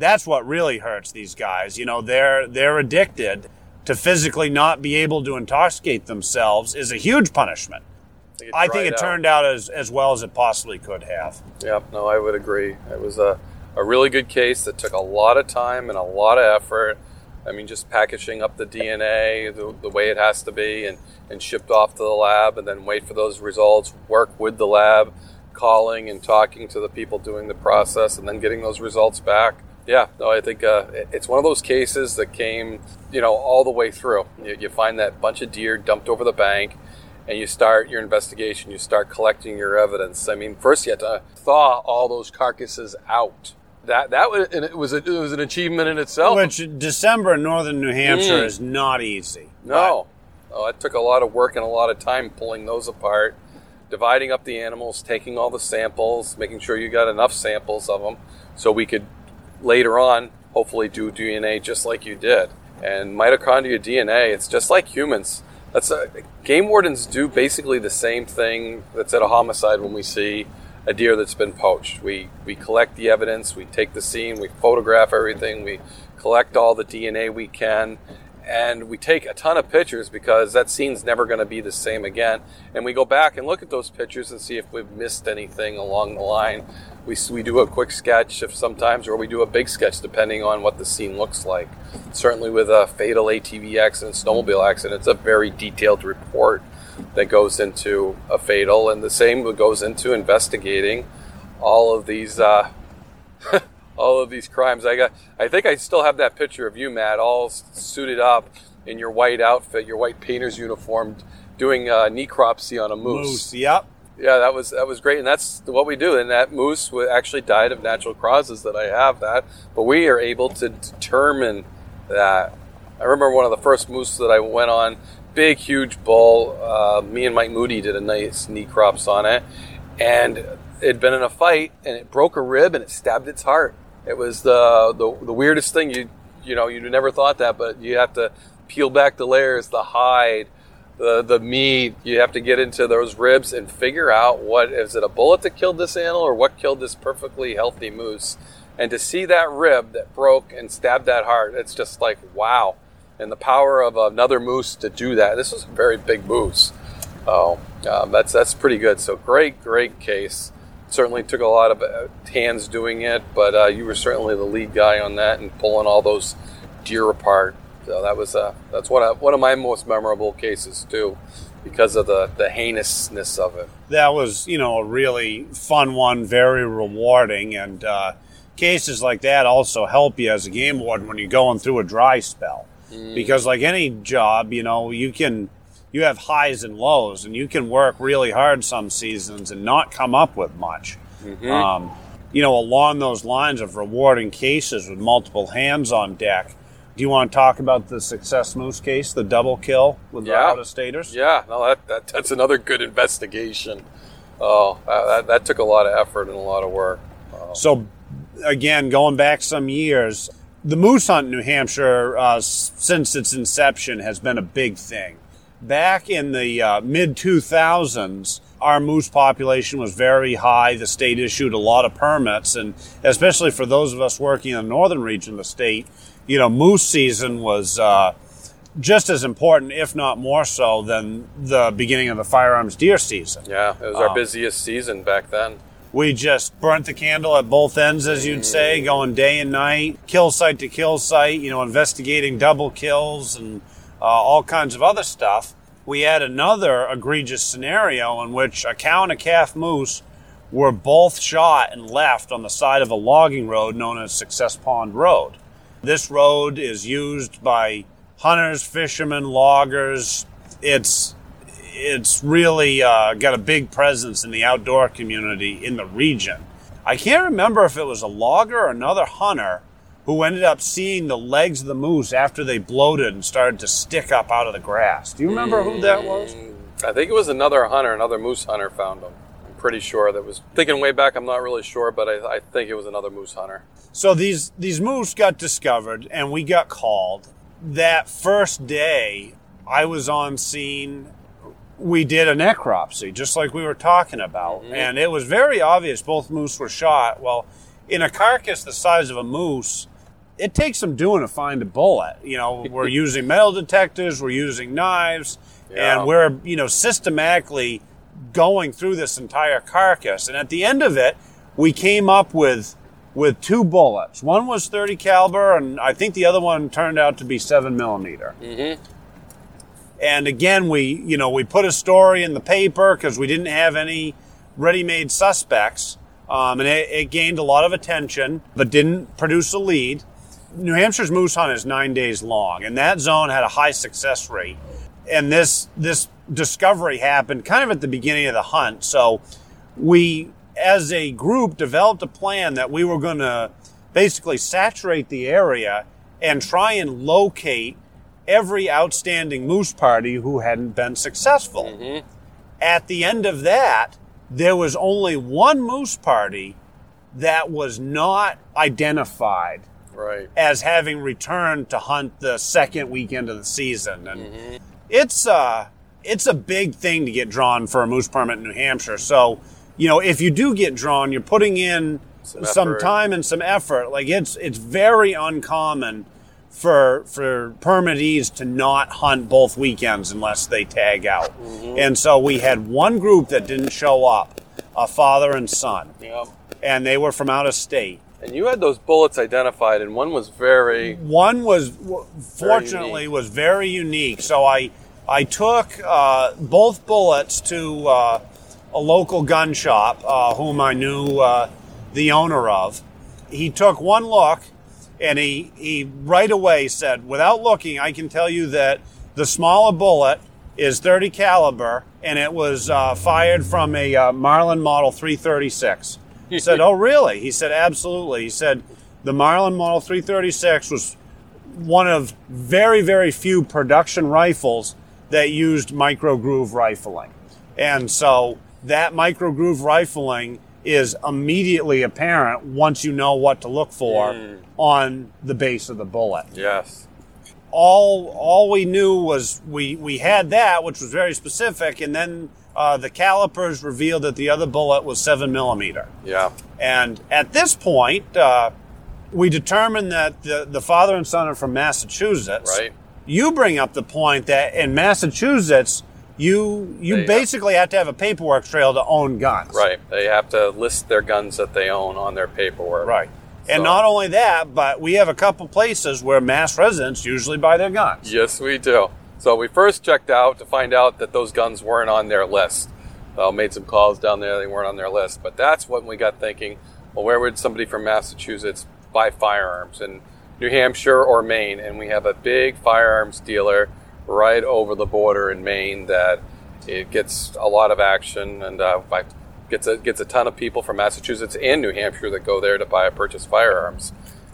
Speaker 6: That's what really hurts these guys. You know, they're they're addicted. To physically not be able to intoxicate themselves is a huge punishment. I think it
Speaker 5: out.
Speaker 6: turned out as, as well as it possibly could have.
Speaker 5: Yep, no, I would agree. It was a, a really good case that took a lot of time and a lot of effort. I mean, just packaging up the DNA the, the way it has to be and, and shipped off to the lab and then wait for those results, work with the lab, calling and talking to the people doing the process and then getting those results back. Yeah, no, I think uh, it's one of those cases that came, you know, all the way through. You, you find that bunch of deer dumped over the bank, and you start your investigation. You start collecting your evidence. I mean, first you had to thaw all those carcasses out. That that was and it was a, it was an achievement in itself.
Speaker 6: Which December in northern New Hampshire
Speaker 5: Mm.
Speaker 6: is not easy.
Speaker 5: No, no, it took a lot of work and a lot of time pulling those apart, dividing up the animals, taking all the samples, making sure you got enough samples of them, so we could later on hopefully do DNA just like you did. And mitochondria DNA, it's just like humans. That's a, game wardens do basically the same thing that's at a homicide when we see a deer that's been poached. We we collect the evidence, we take the scene, we photograph everything, we collect all the DNA we can, and we take a ton of pictures because that scene's never going to be the same again. And we go back and look at those pictures and see if we've missed anything along the line. We, we do a quick sketch if sometimes, or we do a big sketch depending on what the scene looks like. Certainly, with a fatal ATV accident, snowmobile accident, it's a very detailed report that goes into a fatal, and the same goes into investigating all of these uh, all of these crimes. I got. I think I still have that picture of you, Matt, all suited up in your white outfit, your white painter's uniform, doing necropsy on a moose.
Speaker 6: Moose, yep.
Speaker 5: Yeah, that was that was great, and that's what we do. And that moose actually died of natural causes. That I have that, but we are able to determine that. I remember one of the first moose that I went on, big, huge bull. Uh, me and Mike Moody did a nice necrops on it, and it had been in a fight, and it broke a rib and it stabbed its heart. It was the the, the weirdest thing. You you know you never thought that, but you have to peel back the layers, the hide, the the meat. You have to get into those ribs and figure out what is it a bullet that killed this animal or what killed this perfectly healthy moose. And to see that rib that broke and stabbed that heart, it's just like wow. And the power of another moose to do that. This was a very big moose. Oh, um, that's that's pretty good. So great, great case. Certainly took a lot of uh, hands doing it, but uh, you were certainly the lead guy on that and pulling all those deer apart. So that was uh, that's one of one of my most memorable cases too, because of the the heinousness of it.
Speaker 6: That was, you know, a really fun one, very rewarding. And uh, cases like that also help you as a game warden when you're going through a dry spell. Because, like any job, you know, you can. You have highs and lows, and you can work really hard some seasons and not come up with much. Um, you know, along those lines of rewarding cases with multiple hands on deck, Do you want to talk about the success moose case, the double kill with the out of staters?
Speaker 5: Yeah, no, that, that that's another good investigation. Oh, that, that, that took a lot of effort and a lot of work.
Speaker 6: So, again, going back some years, the moose hunt in New Hampshire, uh, since its inception, has been a big thing. Back in the uh, mid 2000s, our moose population was very high. The state issued a lot of permits, and especially for those of us working in the northern region of the state, you know, moose season was uh, just as important, if not more so, than the beginning of the firearms deer season.
Speaker 5: Yeah, it was our
Speaker 6: Um,
Speaker 5: busiest season back then.
Speaker 6: We just burnt the candle at both ends, as you'd say, going day and night, kill site to kill site, you know, investigating double kills and uh, all kinds of other stuff. We had another egregious scenario in which a cow and a calf moose were both shot and left on the side of a logging road known as Success Pond Road. This road is used by hunters, fishermen, loggers. It's it's really uh, got a big presence in the outdoor community in the region. I can't remember if it was a logger or another hunter who ended up seeing the legs of the moose after they bloated and started to stick up out of the grass. Do you remember who that was?
Speaker 5: I think it was another hunter, another moose hunter found them. Pretty sure that was thinking way back. I'm not really sure, but I, I think it was another moose hunter.
Speaker 6: So these these moose got discovered, and we got called. That first day, I was on scene. We did a necropsy, just like we were talking about, mm-hmm. and it was very obvious both moose were shot. Well, in a carcass the size of a moose, it takes some doing to find a bullet. You know, we're using metal detectors, we're using knives,
Speaker 5: Yeah.
Speaker 6: and we're you know systematically going through this entire carcass. And at the end of it, we came up with with two bullets. One was 30 caliber, and I think the other one turned out to be seven millimeter. Mm-hmm. And again, we you know we put a story in the paper because we didn't have any ready-made suspects, um, and it, it gained a lot of attention, but didn't produce a lead. New Hampshire's moose hunt is nine days long, and that zone had a high success rate. And this this discovery happened kind of at the beginning of the hunt, so we, as a group, developed a plan that we were going to basically saturate the area and try and locate every outstanding moose party who hadn't been successful. Mm-hmm. At the end of that, there was only one moose party that was not identified
Speaker 5: Right.
Speaker 6: as having returned to hunt the second weekend of the season, and mm-hmm. It's uh it's a big thing to get drawn for a moose permit in New Hampshire. So, you know, if you do get drawn, you're putting in
Speaker 5: Some
Speaker 6: some, time and some effort. Like it's it's very uncommon for for permittees to not hunt both weekends unless they tag out. And so we had one group that didn't show up, a father and son,
Speaker 5: Yeah.
Speaker 6: and they were from out of state.
Speaker 5: And you had those bullets identified, and one was very.
Speaker 6: one was fortunately
Speaker 5: unique.
Speaker 6: was very unique. So I I took uh, both bullets to uh, a local gun shop, uh, whom I knew uh, the owner of. He took one look, and he he right away said, without looking, I can tell you that the smaller bullet is 30 caliber, and it was uh, fired from a uh, Marlin Model 336. He said, "Oh, really?" He said, "Absolutely." He said, "The Marlin Model 336 was one of very, very few production rifles that used micro groove rifling. And so that micro groove rifling is immediately apparent once you know what to look for hmm. on the base of the bullet.
Speaker 5: Yes.
Speaker 6: All all we knew was we we had that, which was very specific, and then uh, the calipers revealed that the other bullet was seven millimeter.
Speaker 5: Yeah.
Speaker 6: And at this point, uh, we determined that the, the father and son are from Massachusetts.
Speaker 5: Right.
Speaker 6: You bring up the point that in Massachusetts, you you
Speaker 5: They
Speaker 6: basically have to have a paperwork trail to own guns.
Speaker 5: Right. They have to list their guns that they own on their paperwork.
Speaker 6: Right. And not only that, but we have a couple places where mass residents usually buy their guns.
Speaker 5: Yes, we do. So we first checked out to find out that those guns weren't on their list. Made some calls down there; they weren't on their list. But that's when we got thinking: well, where would somebody from Massachusetts buy firearms in New Hampshire or Maine? And we have a big firearms dealer right over the border in Maine that it gets a lot of action and uh, gets a gets a ton of people from Massachusetts and New Hampshire that go there to buy or purchase firearms.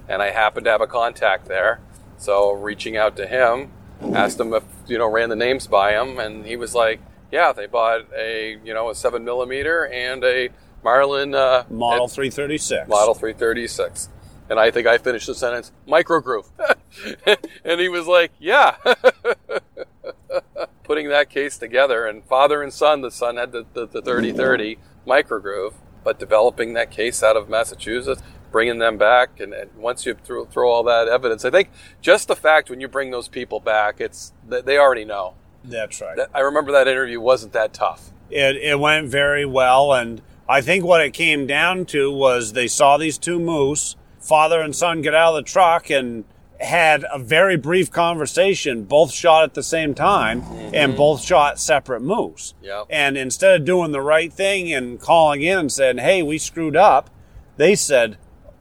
Speaker 5: And I happen to have a contact there So reaching out to him, asked him if you know ran the names by him, and he was like, "Yeah, they bought a you know a seven millimeter and a Marlin uh,
Speaker 6: Model 336.
Speaker 5: Model 336." And I think I finished the sentence, micro groove. and he was like, yeah. Putting that case together, and father and son, the son had the, the, the 3030 micro groove, but developing that case out of Massachusetts, bringing them back, and, and once you throw, throw all that evidence, I think just the fact when you bring those people back, it's they already know.
Speaker 6: That's right.
Speaker 5: I remember that interview wasn't that tough.
Speaker 6: It, it went very well, and I think what it came down to was they saw these two moose father and son get out of the truck and had a very brief conversation, both shot at the same time mm-hmm. and both shot separate moose.
Speaker 5: Yep.
Speaker 6: And instead of doing the right thing and calling in and saying, hey, we screwed up, they said,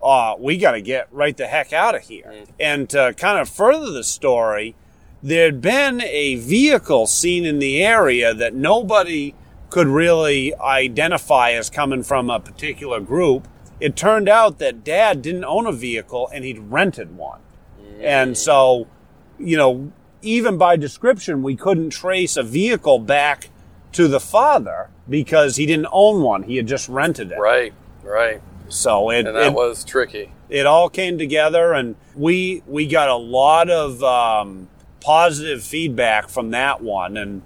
Speaker 6: uh, we got to get right the heck out of here. Mm-hmm. And to kind of further the story, there had been a vehicle seen in the area that nobody could really identify as coming from a particular group it turned out that dad didn't own a vehicle and he'd rented one. Mm. And so, you know, even by description, we couldn't trace a vehicle back to the father because he didn't own one. He had just rented it.
Speaker 5: Right, right.
Speaker 6: So it,
Speaker 5: and that
Speaker 6: it,
Speaker 5: was tricky.
Speaker 6: It all came together, and we we got a lot of um, positive feedback from that one. And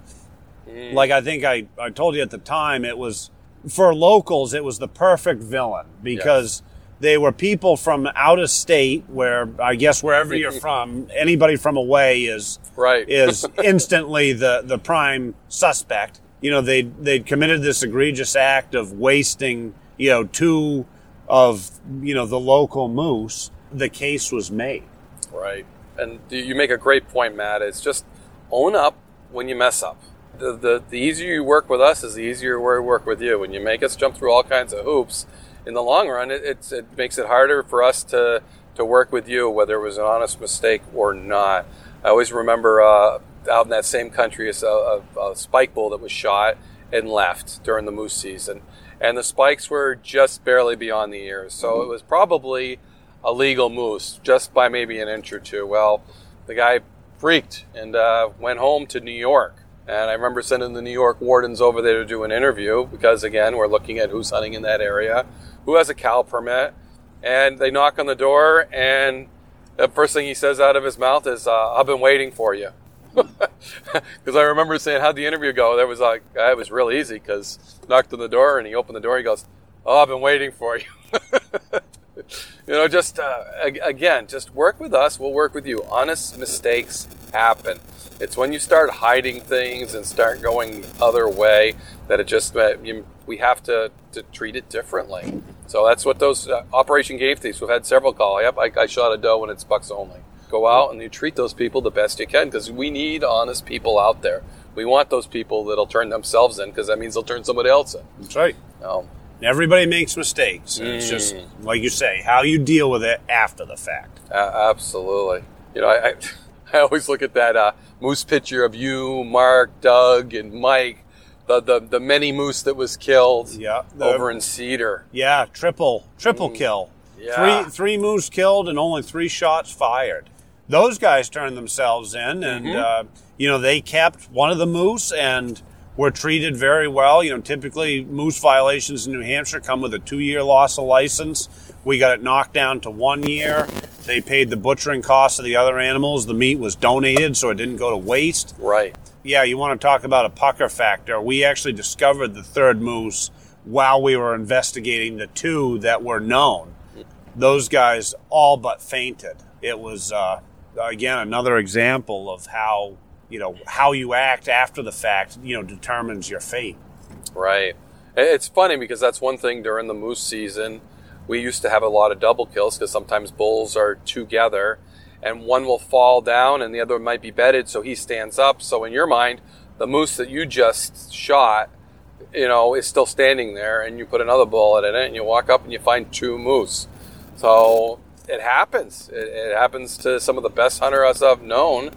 Speaker 6: mm. like I think I, I told you at the time, it was for locals, it was the perfect villain because yes. they were people from out of state, where I guess wherever you're from, anybody from away is
Speaker 5: right
Speaker 6: is instantly the the prime suspect. You know, they they'd committed this egregious act of wasting you know two of you know the local moose. The case was made.
Speaker 5: Right, and you make a great point, Matt. It's just own up when you mess up the, the, the easier you work with us is the easier we work with you. When you make us jump through all kinds of hoops, in the long run, it, it's, it makes it harder for us to, to work with you, whether it was an honest mistake or not. I always remember uh, out in that same country, a, a, a spike bull that was shot and left during the moose season. And the spikes were just barely beyond the ears. So it was probably a legal moose, just by maybe an inch or two. Well, the guy freaked and uh, went home to New York and I remember sending the New York wardens over there to do an interview because, again, we're looking at who's hunting in that area, who has a cow permit. And they knock on the door, and the first thing he says out of his mouth is, uh, I've been waiting for you. Because I remember saying, How'd the interview go? That was like, it was real easy because knocked on the door and he opened the door. He goes, Oh, I've been waiting for you. you know, just uh, again, just work with us. We'll work with you. Honest mistakes happen. It's when you start hiding things and start going the other way that it just uh, you, we have to, to treat it differently. So that's what those uh, Operation Game Thieves. We've had several call. Yep, I, I shot a doe when it's bucks only. Go out and you treat those people the best you can because we need honest people out there. We want those people that'll turn themselves in because that means they'll turn somebody else in.
Speaker 6: That's right.
Speaker 5: Um,
Speaker 6: Everybody makes mistakes. Mm. It's just like you say, how you deal with it after the fact.
Speaker 5: Uh, absolutely. You know, I, I, I always look at that uh, moose picture of you, Mark, Doug, and Mike. The, the, the many moose that was killed
Speaker 6: yeah,
Speaker 5: the, over in Cedar.
Speaker 6: Yeah, triple triple mm, kill.
Speaker 5: Yeah.
Speaker 6: Three three moose killed and only three shots fired. Those guys turned themselves in, and mm-hmm. uh, you know they kept one of the moose and were treated very well. You know, typically moose violations in New Hampshire come with a two year loss of license. We got it knocked down to one year. They paid the butchering costs of the other animals. The meat was donated, so it didn't go to waste.
Speaker 5: Right.
Speaker 6: Yeah, you want to talk about a pucker factor. We actually discovered the third moose while we were investigating the two that were known. Those guys all but fainted. It was, uh, again, another example of how, you know, how you act after the fact, you know, determines your fate.
Speaker 5: Right. It's funny because that's one thing during the moose season we used to have a lot of double kills because sometimes bulls are together and one will fall down and the other might be bedded so he stands up so in your mind the moose that you just shot you know is still standing there and you put another bullet in it and you walk up and you find two moose so it happens it, it happens to some of the best hunters i've known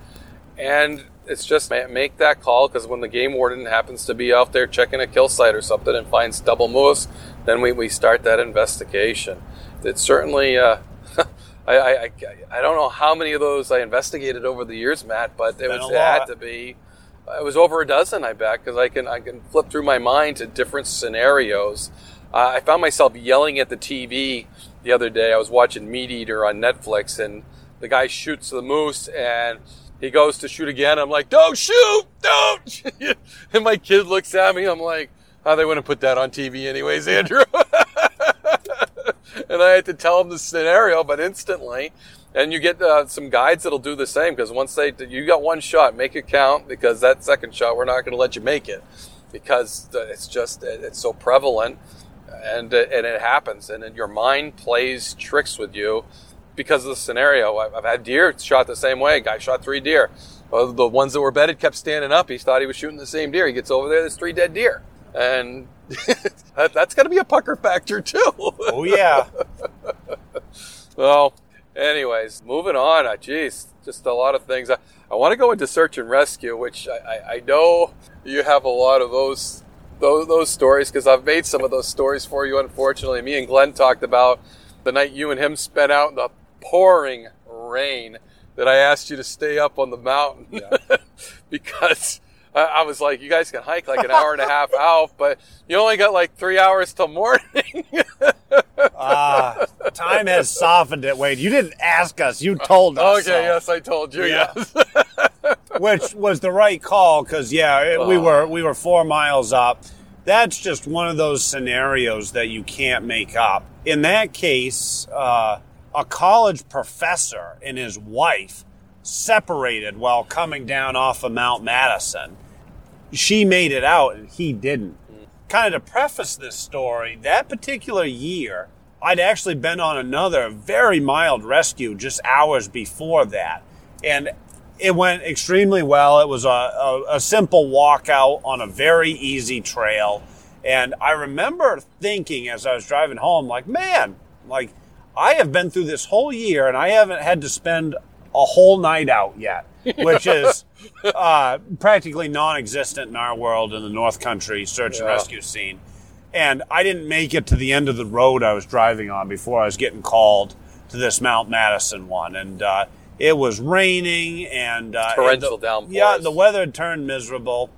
Speaker 5: and it's just make that call because when the game warden happens to be out there checking a kill site or something and finds double moose, then we, we start that investigation. It's certainly uh, I, I, I, don't know how many of those I investigated over the years, Matt, but it, was, it had to be. It was over a dozen, I bet, because I can I can flip through my mind to different scenarios. Uh, I found myself yelling at the TV the other day. I was watching Meat Eater on Netflix, and the guy shoots the moose, and he goes to shoot again. I'm like, "Don't shoot! Don't!" shoot." and my kid looks at me. I'm like, "Oh, they wouldn't put that on TV anyways, Andrew." and I had to tell him the scenario, but instantly. And you get uh, some guides that'll do the same because once they you got one shot, make it count because that second shot we're not going to let you make it because it's just it's so prevalent and uh, and it happens and then your mind plays tricks with you because of the scenario. I've, I've had deer shot the same way. Guy shot three deer. Well, the ones that were bedded kept standing up. He thought he was shooting the same deer. He gets over there, there's three dead deer, and that, that's going to be a pucker factor too.
Speaker 6: Oh yeah.
Speaker 5: Well, anyways, moving on. Geez, just a lot of things. I, I want to go into search and rescue, which I, I, I know you have a lot of those those, those stories because I've made some of those stories for you. Unfortunately, me and Glenn talked about the night you and him spent out in the pouring rain that I asked you to stay up on the mountain because I, I was like, you guys can hike like an hour and a half out, but you only got like three hours till morning.
Speaker 6: Ah, time has softened it, Wade. You didn't ask us. You told us.
Speaker 5: okay,
Speaker 6: so.
Speaker 5: yes, I told you.
Speaker 6: Yeah.
Speaker 5: Yes.
Speaker 6: which was the right call because yeah, it, we were we were four miles up. That's just one of those scenarios that you can't make up. In that case, uh, a college professor and his wife separated while coming down off of Mount Madison. She made it out and he didn't. Kind of to preface this story, that particular year, I'd actually been on another very mild rescue just hours before that. And it went extremely well. It was a, a, a simple walkout on a very easy trail. And I remember thinking as I was driving home, like, man, like, I have been through this whole year and I haven't had to spend a whole night out yet, which is uh, practically non existent in our world in the North Country search and rescue scene. And I didn't make it to the end of the road I was driving on before I was getting called to this Mount Madison one. And uh, it was raining and uh,
Speaker 5: Torrential downpours.
Speaker 6: Yeah, the weather had turned miserable.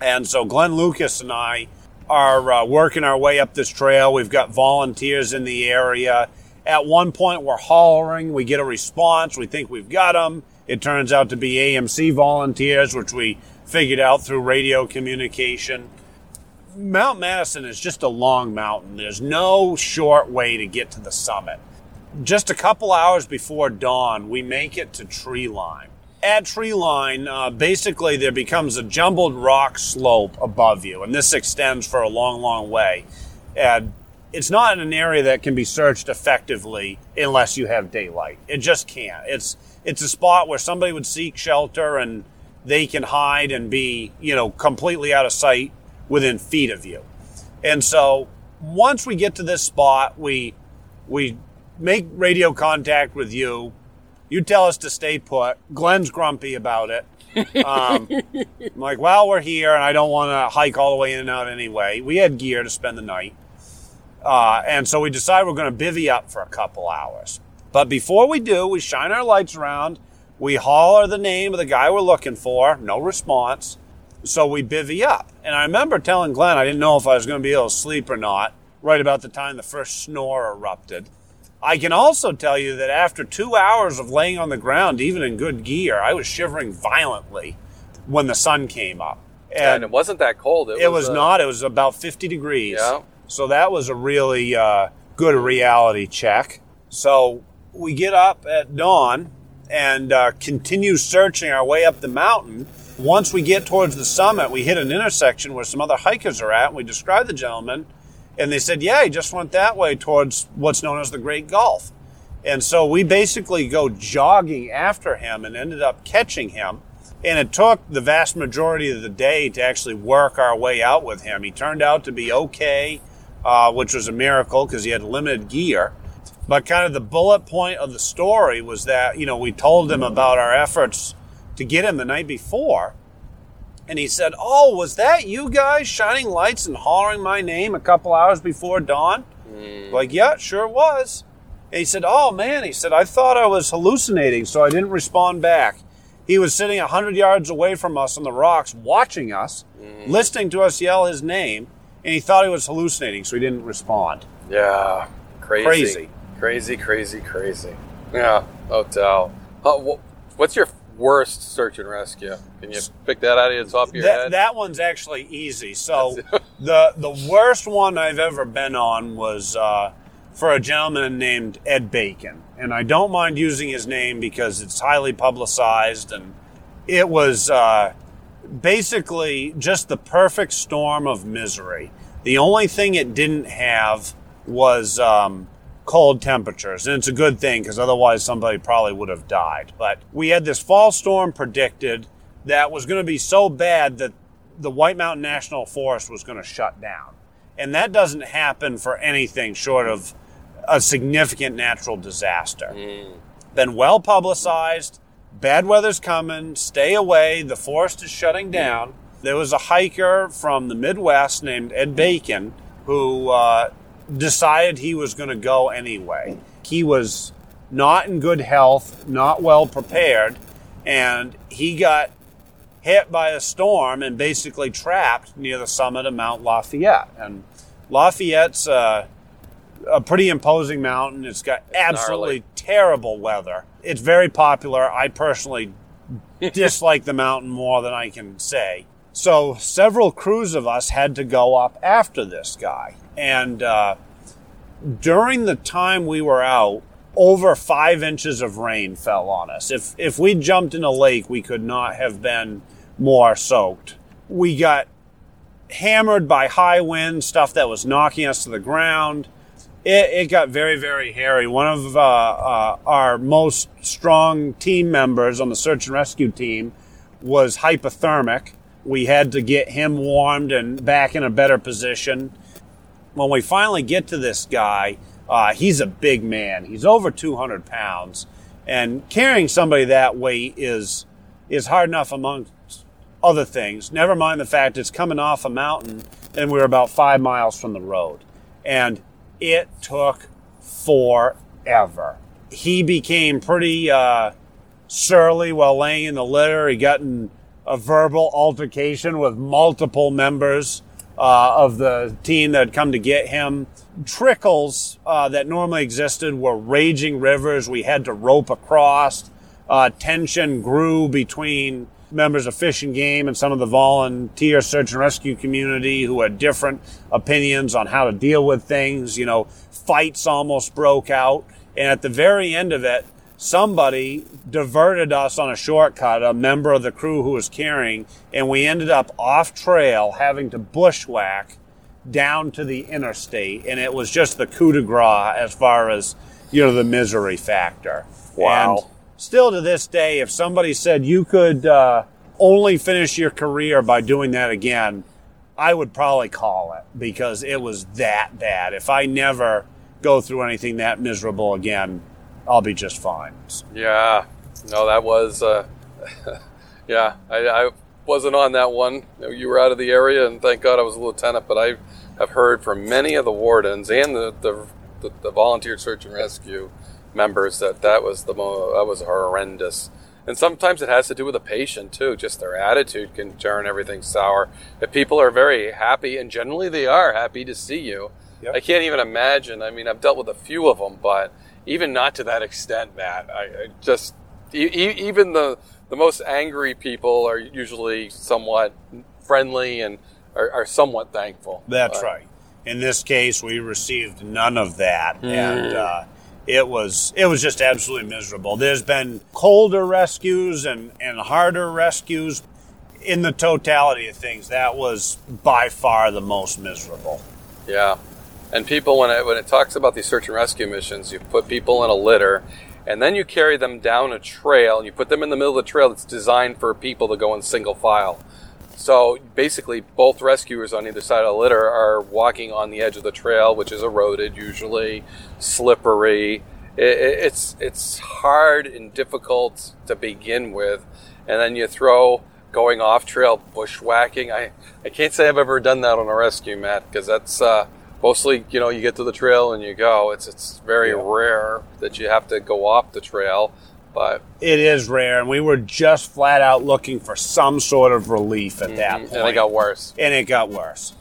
Speaker 6: And so Glenn Lucas and I are uh, working our way up this trail. We've got volunteers in the area. At one point, we're hollering. We get a response. We think we've got them. It turns out to be AMC volunteers, which we figured out through radio communication. Mount Madison is just a long mountain. There's no short way to get to the summit. Just a couple hours before dawn, we make it to tree line. At tree line, uh, basically there becomes a jumbled rock slope above you, and this extends for a long, long way. And it's not an area that can be searched effectively unless you have daylight. It just can't. It's it's a spot where somebody would seek shelter and they can hide and be, you know, completely out of sight within feet of you. And so once we get to this spot, we we make radio contact with you. You tell us to stay put. Glenn's grumpy about it. Um, I'm like, well, we're here, and I don't want to hike all the way in and out anyway. We had gear to spend the night. Uh, and so we decide we're going to bivvy up for a couple hours. But before we do, we shine our lights around. We holler the name of the guy we're looking for. No response. So we bivvy up. And I remember telling Glenn I didn't know if I was going to be able to sleep or not right about the time the first snore erupted. I can also tell you that after two hours of laying on the ground, even in good gear, I was shivering violently when the sun came up.
Speaker 5: and it wasn't that cold. It,
Speaker 6: It was
Speaker 5: uh,
Speaker 6: not. It was about 50 degrees.
Speaker 5: Yeah.
Speaker 6: So that was a really uh, good reality check. So we get up at dawn and uh, continue searching our way up the mountain. Once we get towards the summit, we hit an intersection where some other hikers are at. And we describe the gentleman, and they said, "Yeah, he just went that way towards what's known as the Great Gulf." And so we basically go jogging after him and ended up catching him. And it took the vast majority of the day to actually work our way out with him. He turned out to be okay, uh, which was a miracle because he had limited gear. But kind of the bullet point of the story was that, you know, we told him about our efforts to get him the night before. And he said, Oh, was that you guys shining lights and hollering my name a couple hours before dawn? Like, yeah, sure was. And he said, Oh man, he said, I thought I was hallucinating, so I didn't respond back. He was sitting 100 yards away from us on the rocks, watching us,
Speaker 5: Mm-hmm.
Speaker 6: listening to us yell his name, and he thought he was hallucinating, so he didn't respond.
Speaker 5: Yeah, crazy,
Speaker 6: Crazy.
Speaker 5: crazy, crazy, crazy. Yeah, hotel. Uh, what's your worst search and rescue? Can you pick that out of the top of your
Speaker 6: That,
Speaker 5: head?
Speaker 6: that one's actually easy. So the the worst one I've ever been on was uh, for a gentleman named Ed Bacon, and I don't mind using his name because it's highly publicized, and it was uh, basically just the perfect storm of misery. The only thing it didn't have was um, cold temperatures, and it's a good thing because otherwise somebody probably would have died. But we had this fall storm predicted that was going to be so bad that the White Mountain National Forest was going to shut down. And that doesn't happen for anything short of a significant natural disaster. Been well publicized. Bad weather's coming. Stay away. The forest is shutting down. There was a hiker from the Midwest named Ed Bacon who uh, decided he was going to go anyway. He was not in good health, not well prepared, and he got hit by a storm and basically trapped near the summit of Mount Lafayette. And Lafayette's uh, a pretty imposing mountain. It's got absolutely
Speaker 5: gnarly.
Speaker 6: terrible weather. It's very popular. I personally dislike the mountain more than I can say. So several crews of us had to go up after this guy. And uh, during the time we were out, over five inches of rain fell on us. If if we jumped in a lake, we could not have been more soaked. We got hammered by high wind, stuff that was knocking us to the ground. It, it got very, very hairy. One of uh, uh, our most strong team members on the search and rescue team was hypothermic. We had to get him warmed and back in a better position when we finally get to this guy, uh, he's a big man. He's over 200 pounds, and carrying somebody that weight is is hard enough amongst other things. Never mind the fact it's coming off a mountain, and we were about five miles from the road, and it took forever. He became pretty uh, surly while laying in the litter. He got in a verbal altercation with multiple members uh, of the team that had come to get him. Trickles uh, that normally existed were raging rivers we had to rope across. Uh, tension grew between members of Fish and Game and some of the volunteer search and rescue community who had different opinions on how to deal with things. You know, fights almost broke out. And at the very end of it, somebody diverted us on a shortcut, a member of the crew who was carrying, and we ended up off trail having to bushwhack down to the interstate. And it was just the coup de grace as far as, you know, the misery factor.
Speaker 5: Wow.
Speaker 6: And still to this day, if somebody said you could uh, only finish your career by doing that again, I would probably call it because it was that bad. If I never go through anything that miserable again, I'll be just fine.
Speaker 5: Yeah, no, that was, uh, yeah, I, I wasn't on that one. You, were out of the area, and thank God I was a lieutenant. But I have heard from many of the wardens and the the, the, the volunteer search and rescue members that that was the mo- that was horrendous. And sometimes it has to do with the patient too. Just their attitude can turn everything sour. If people are very happy, and generally they are happy to see you,
Speaker 6: Yep.
Speaker 5: I can't even imagine. I mean, I've dealt with a few of them, but even not to that extent, Matt. I, I just e- e- even the the most angry people are usually somewhat friendly and are, are somewhat thankful.
Speaker 6: That's
Speaker 5: But-
Speaker 6: right. In this case, we received none of that, and uh, it was it was just absolutely miserable. There's been colder rescues and and harder rescues. In the totality of things, that was by far the most miserable.
Speaker 5: Yeah, and people when it when it talks about these search and rescue missions, you put people in a litter, and then you carry them down a trail, and you put them in the middle of the trail that's designed for people to go in single file. So basically, both rescuers on either side of the litter are walking on the edge of the trail, which is eroded, usually slippery. It, it- it's it's hard and difficult to begin with, and then you throw going off trail bushwhacking. I I can't say I've ever done that on a rescue, Matt, because that's uh, mostly, you know, you get to the trail and you go. It's it's very
Speaker 6: Yeah.
Speaker 5: rare that you have to go off the trail, but
Speaker 6: It is rare, and we were just flat out looking for some sort of relief at that point.
Speaker 5: Mm-hmm. and it got worse.
Speaker 6: And it got worse.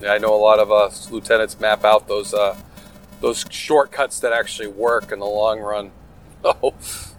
Speaker 5: Yeah, I know a lot of uh, lieutenants map out those uh, those shortcuts that actually work in the long run. Oh,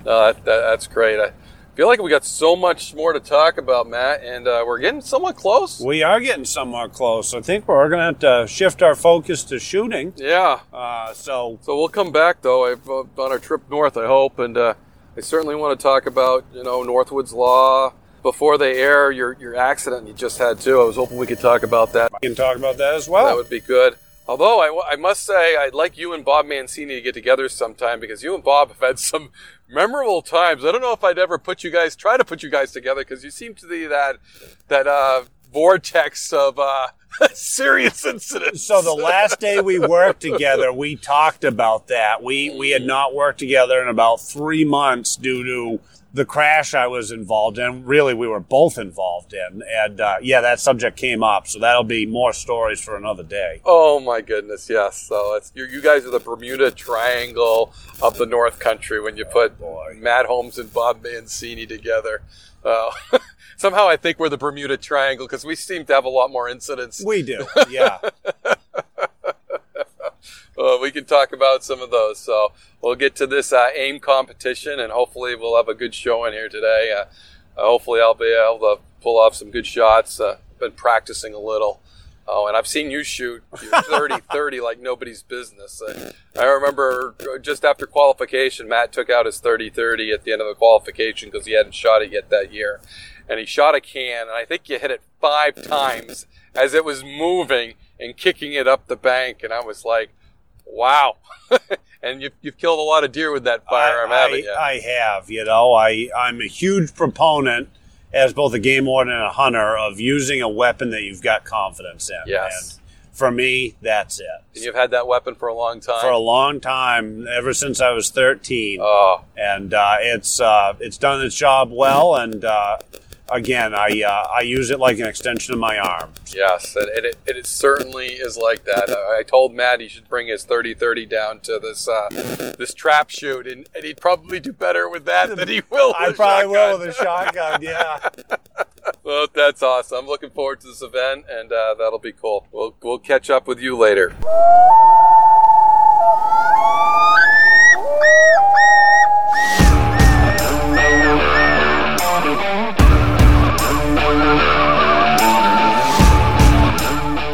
Speaker 5: that, that's great. I feel like we got so much more to talk about, Matt, and uh, we're getting somewhat close.
Speaker 6: We are getting somewhat close. I think we're going to have to shift our focus to shooting.
Speaker 5: Yeah.
Speaker 6: Uh, so
Speaker 5: So we'll come back though I've, uh, on our trip north, I hope, and uh, I certainly want to talk about you know North Woods Law before they air your your accident you just had too. I was hoping we could talk about that.
Speaker 6: we can talk about that as well.
Speaker 5: That would be good. Although I, I must say I'd like you and Bob Mancini to get together sometime because you and Bob have had some memorable times. I don't know if I'd ever put you guys try to put you guys together because you seem to be that that uh, vortex of uh, serious incidents.
Speaker 6: So the last day we worked together, we talked about that. We we had not worked together in about three months due to the crash I was involved in. Really, we were both involved in, and uh, yeah, that subject came up. So that'll be more stories for another day.
Speaker 5: Oh my goodness, yes. So it's you, guys are the Bermuda Triangle of the North Country when you put Matt Holmes and Bob Mancini together. Uh, somehow I think we're the Bermuda Triangle because we seem to have a lot more incidents.
Speaker 6: We do, yeah.
Speaker 5: Uh, we can talk about some of those. So we'll get to this uh, aim competition, and hopefully we'll have a good show in here today. Uh, uh, hopefully I'll be able to pull off some good shots. Uh, been practicing a little. Oh, and I've seen you shoot 30 30 like nobody's business. I, I remember just after qualification, Matt took out his 30 30 at the end of the qualification because he hadn't shot it yet that year. And he shot a can, and I think you hit it five times as it was moving and kicking it up the bank. And I was like, wow. and you've, you've killed a lot of deer with that firearm,
Speaker 6: I,
Speaker 5: haven't
Speaker 6: I,
Speaker 5: you?
Speaker 6: I have. You know, I I'm a huge proponent as both a game warden and a hunter of using a weapon that you've got confidence in.
Speaker 5: Yes.
Speaker 6: And for me, that's it.
Speaker 5: And you've had that weapon for a long time.
Speaker 6: For a long time, ever since I was 13,
Speaker 5: oh,
Speaker 6: and uh, it's uh, it's done its job well. And uh, again, I uh, I use it like an extension of my arm.
Speaker 5: Yes, and it, it, it certainly is like that. I I told Matt he should bring his 30-30 down to this uh, this trap shoot, and, and he'd probably do better with that than he will.
Speaker 6: I probably will with a shotgun. Yeah.
Speaker 5: Well, that's awesome. I'm looking forward to this event, and uh, that'll be cool. We'll we'll catch up with you later.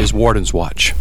Speaker 5: is Warden's Watch.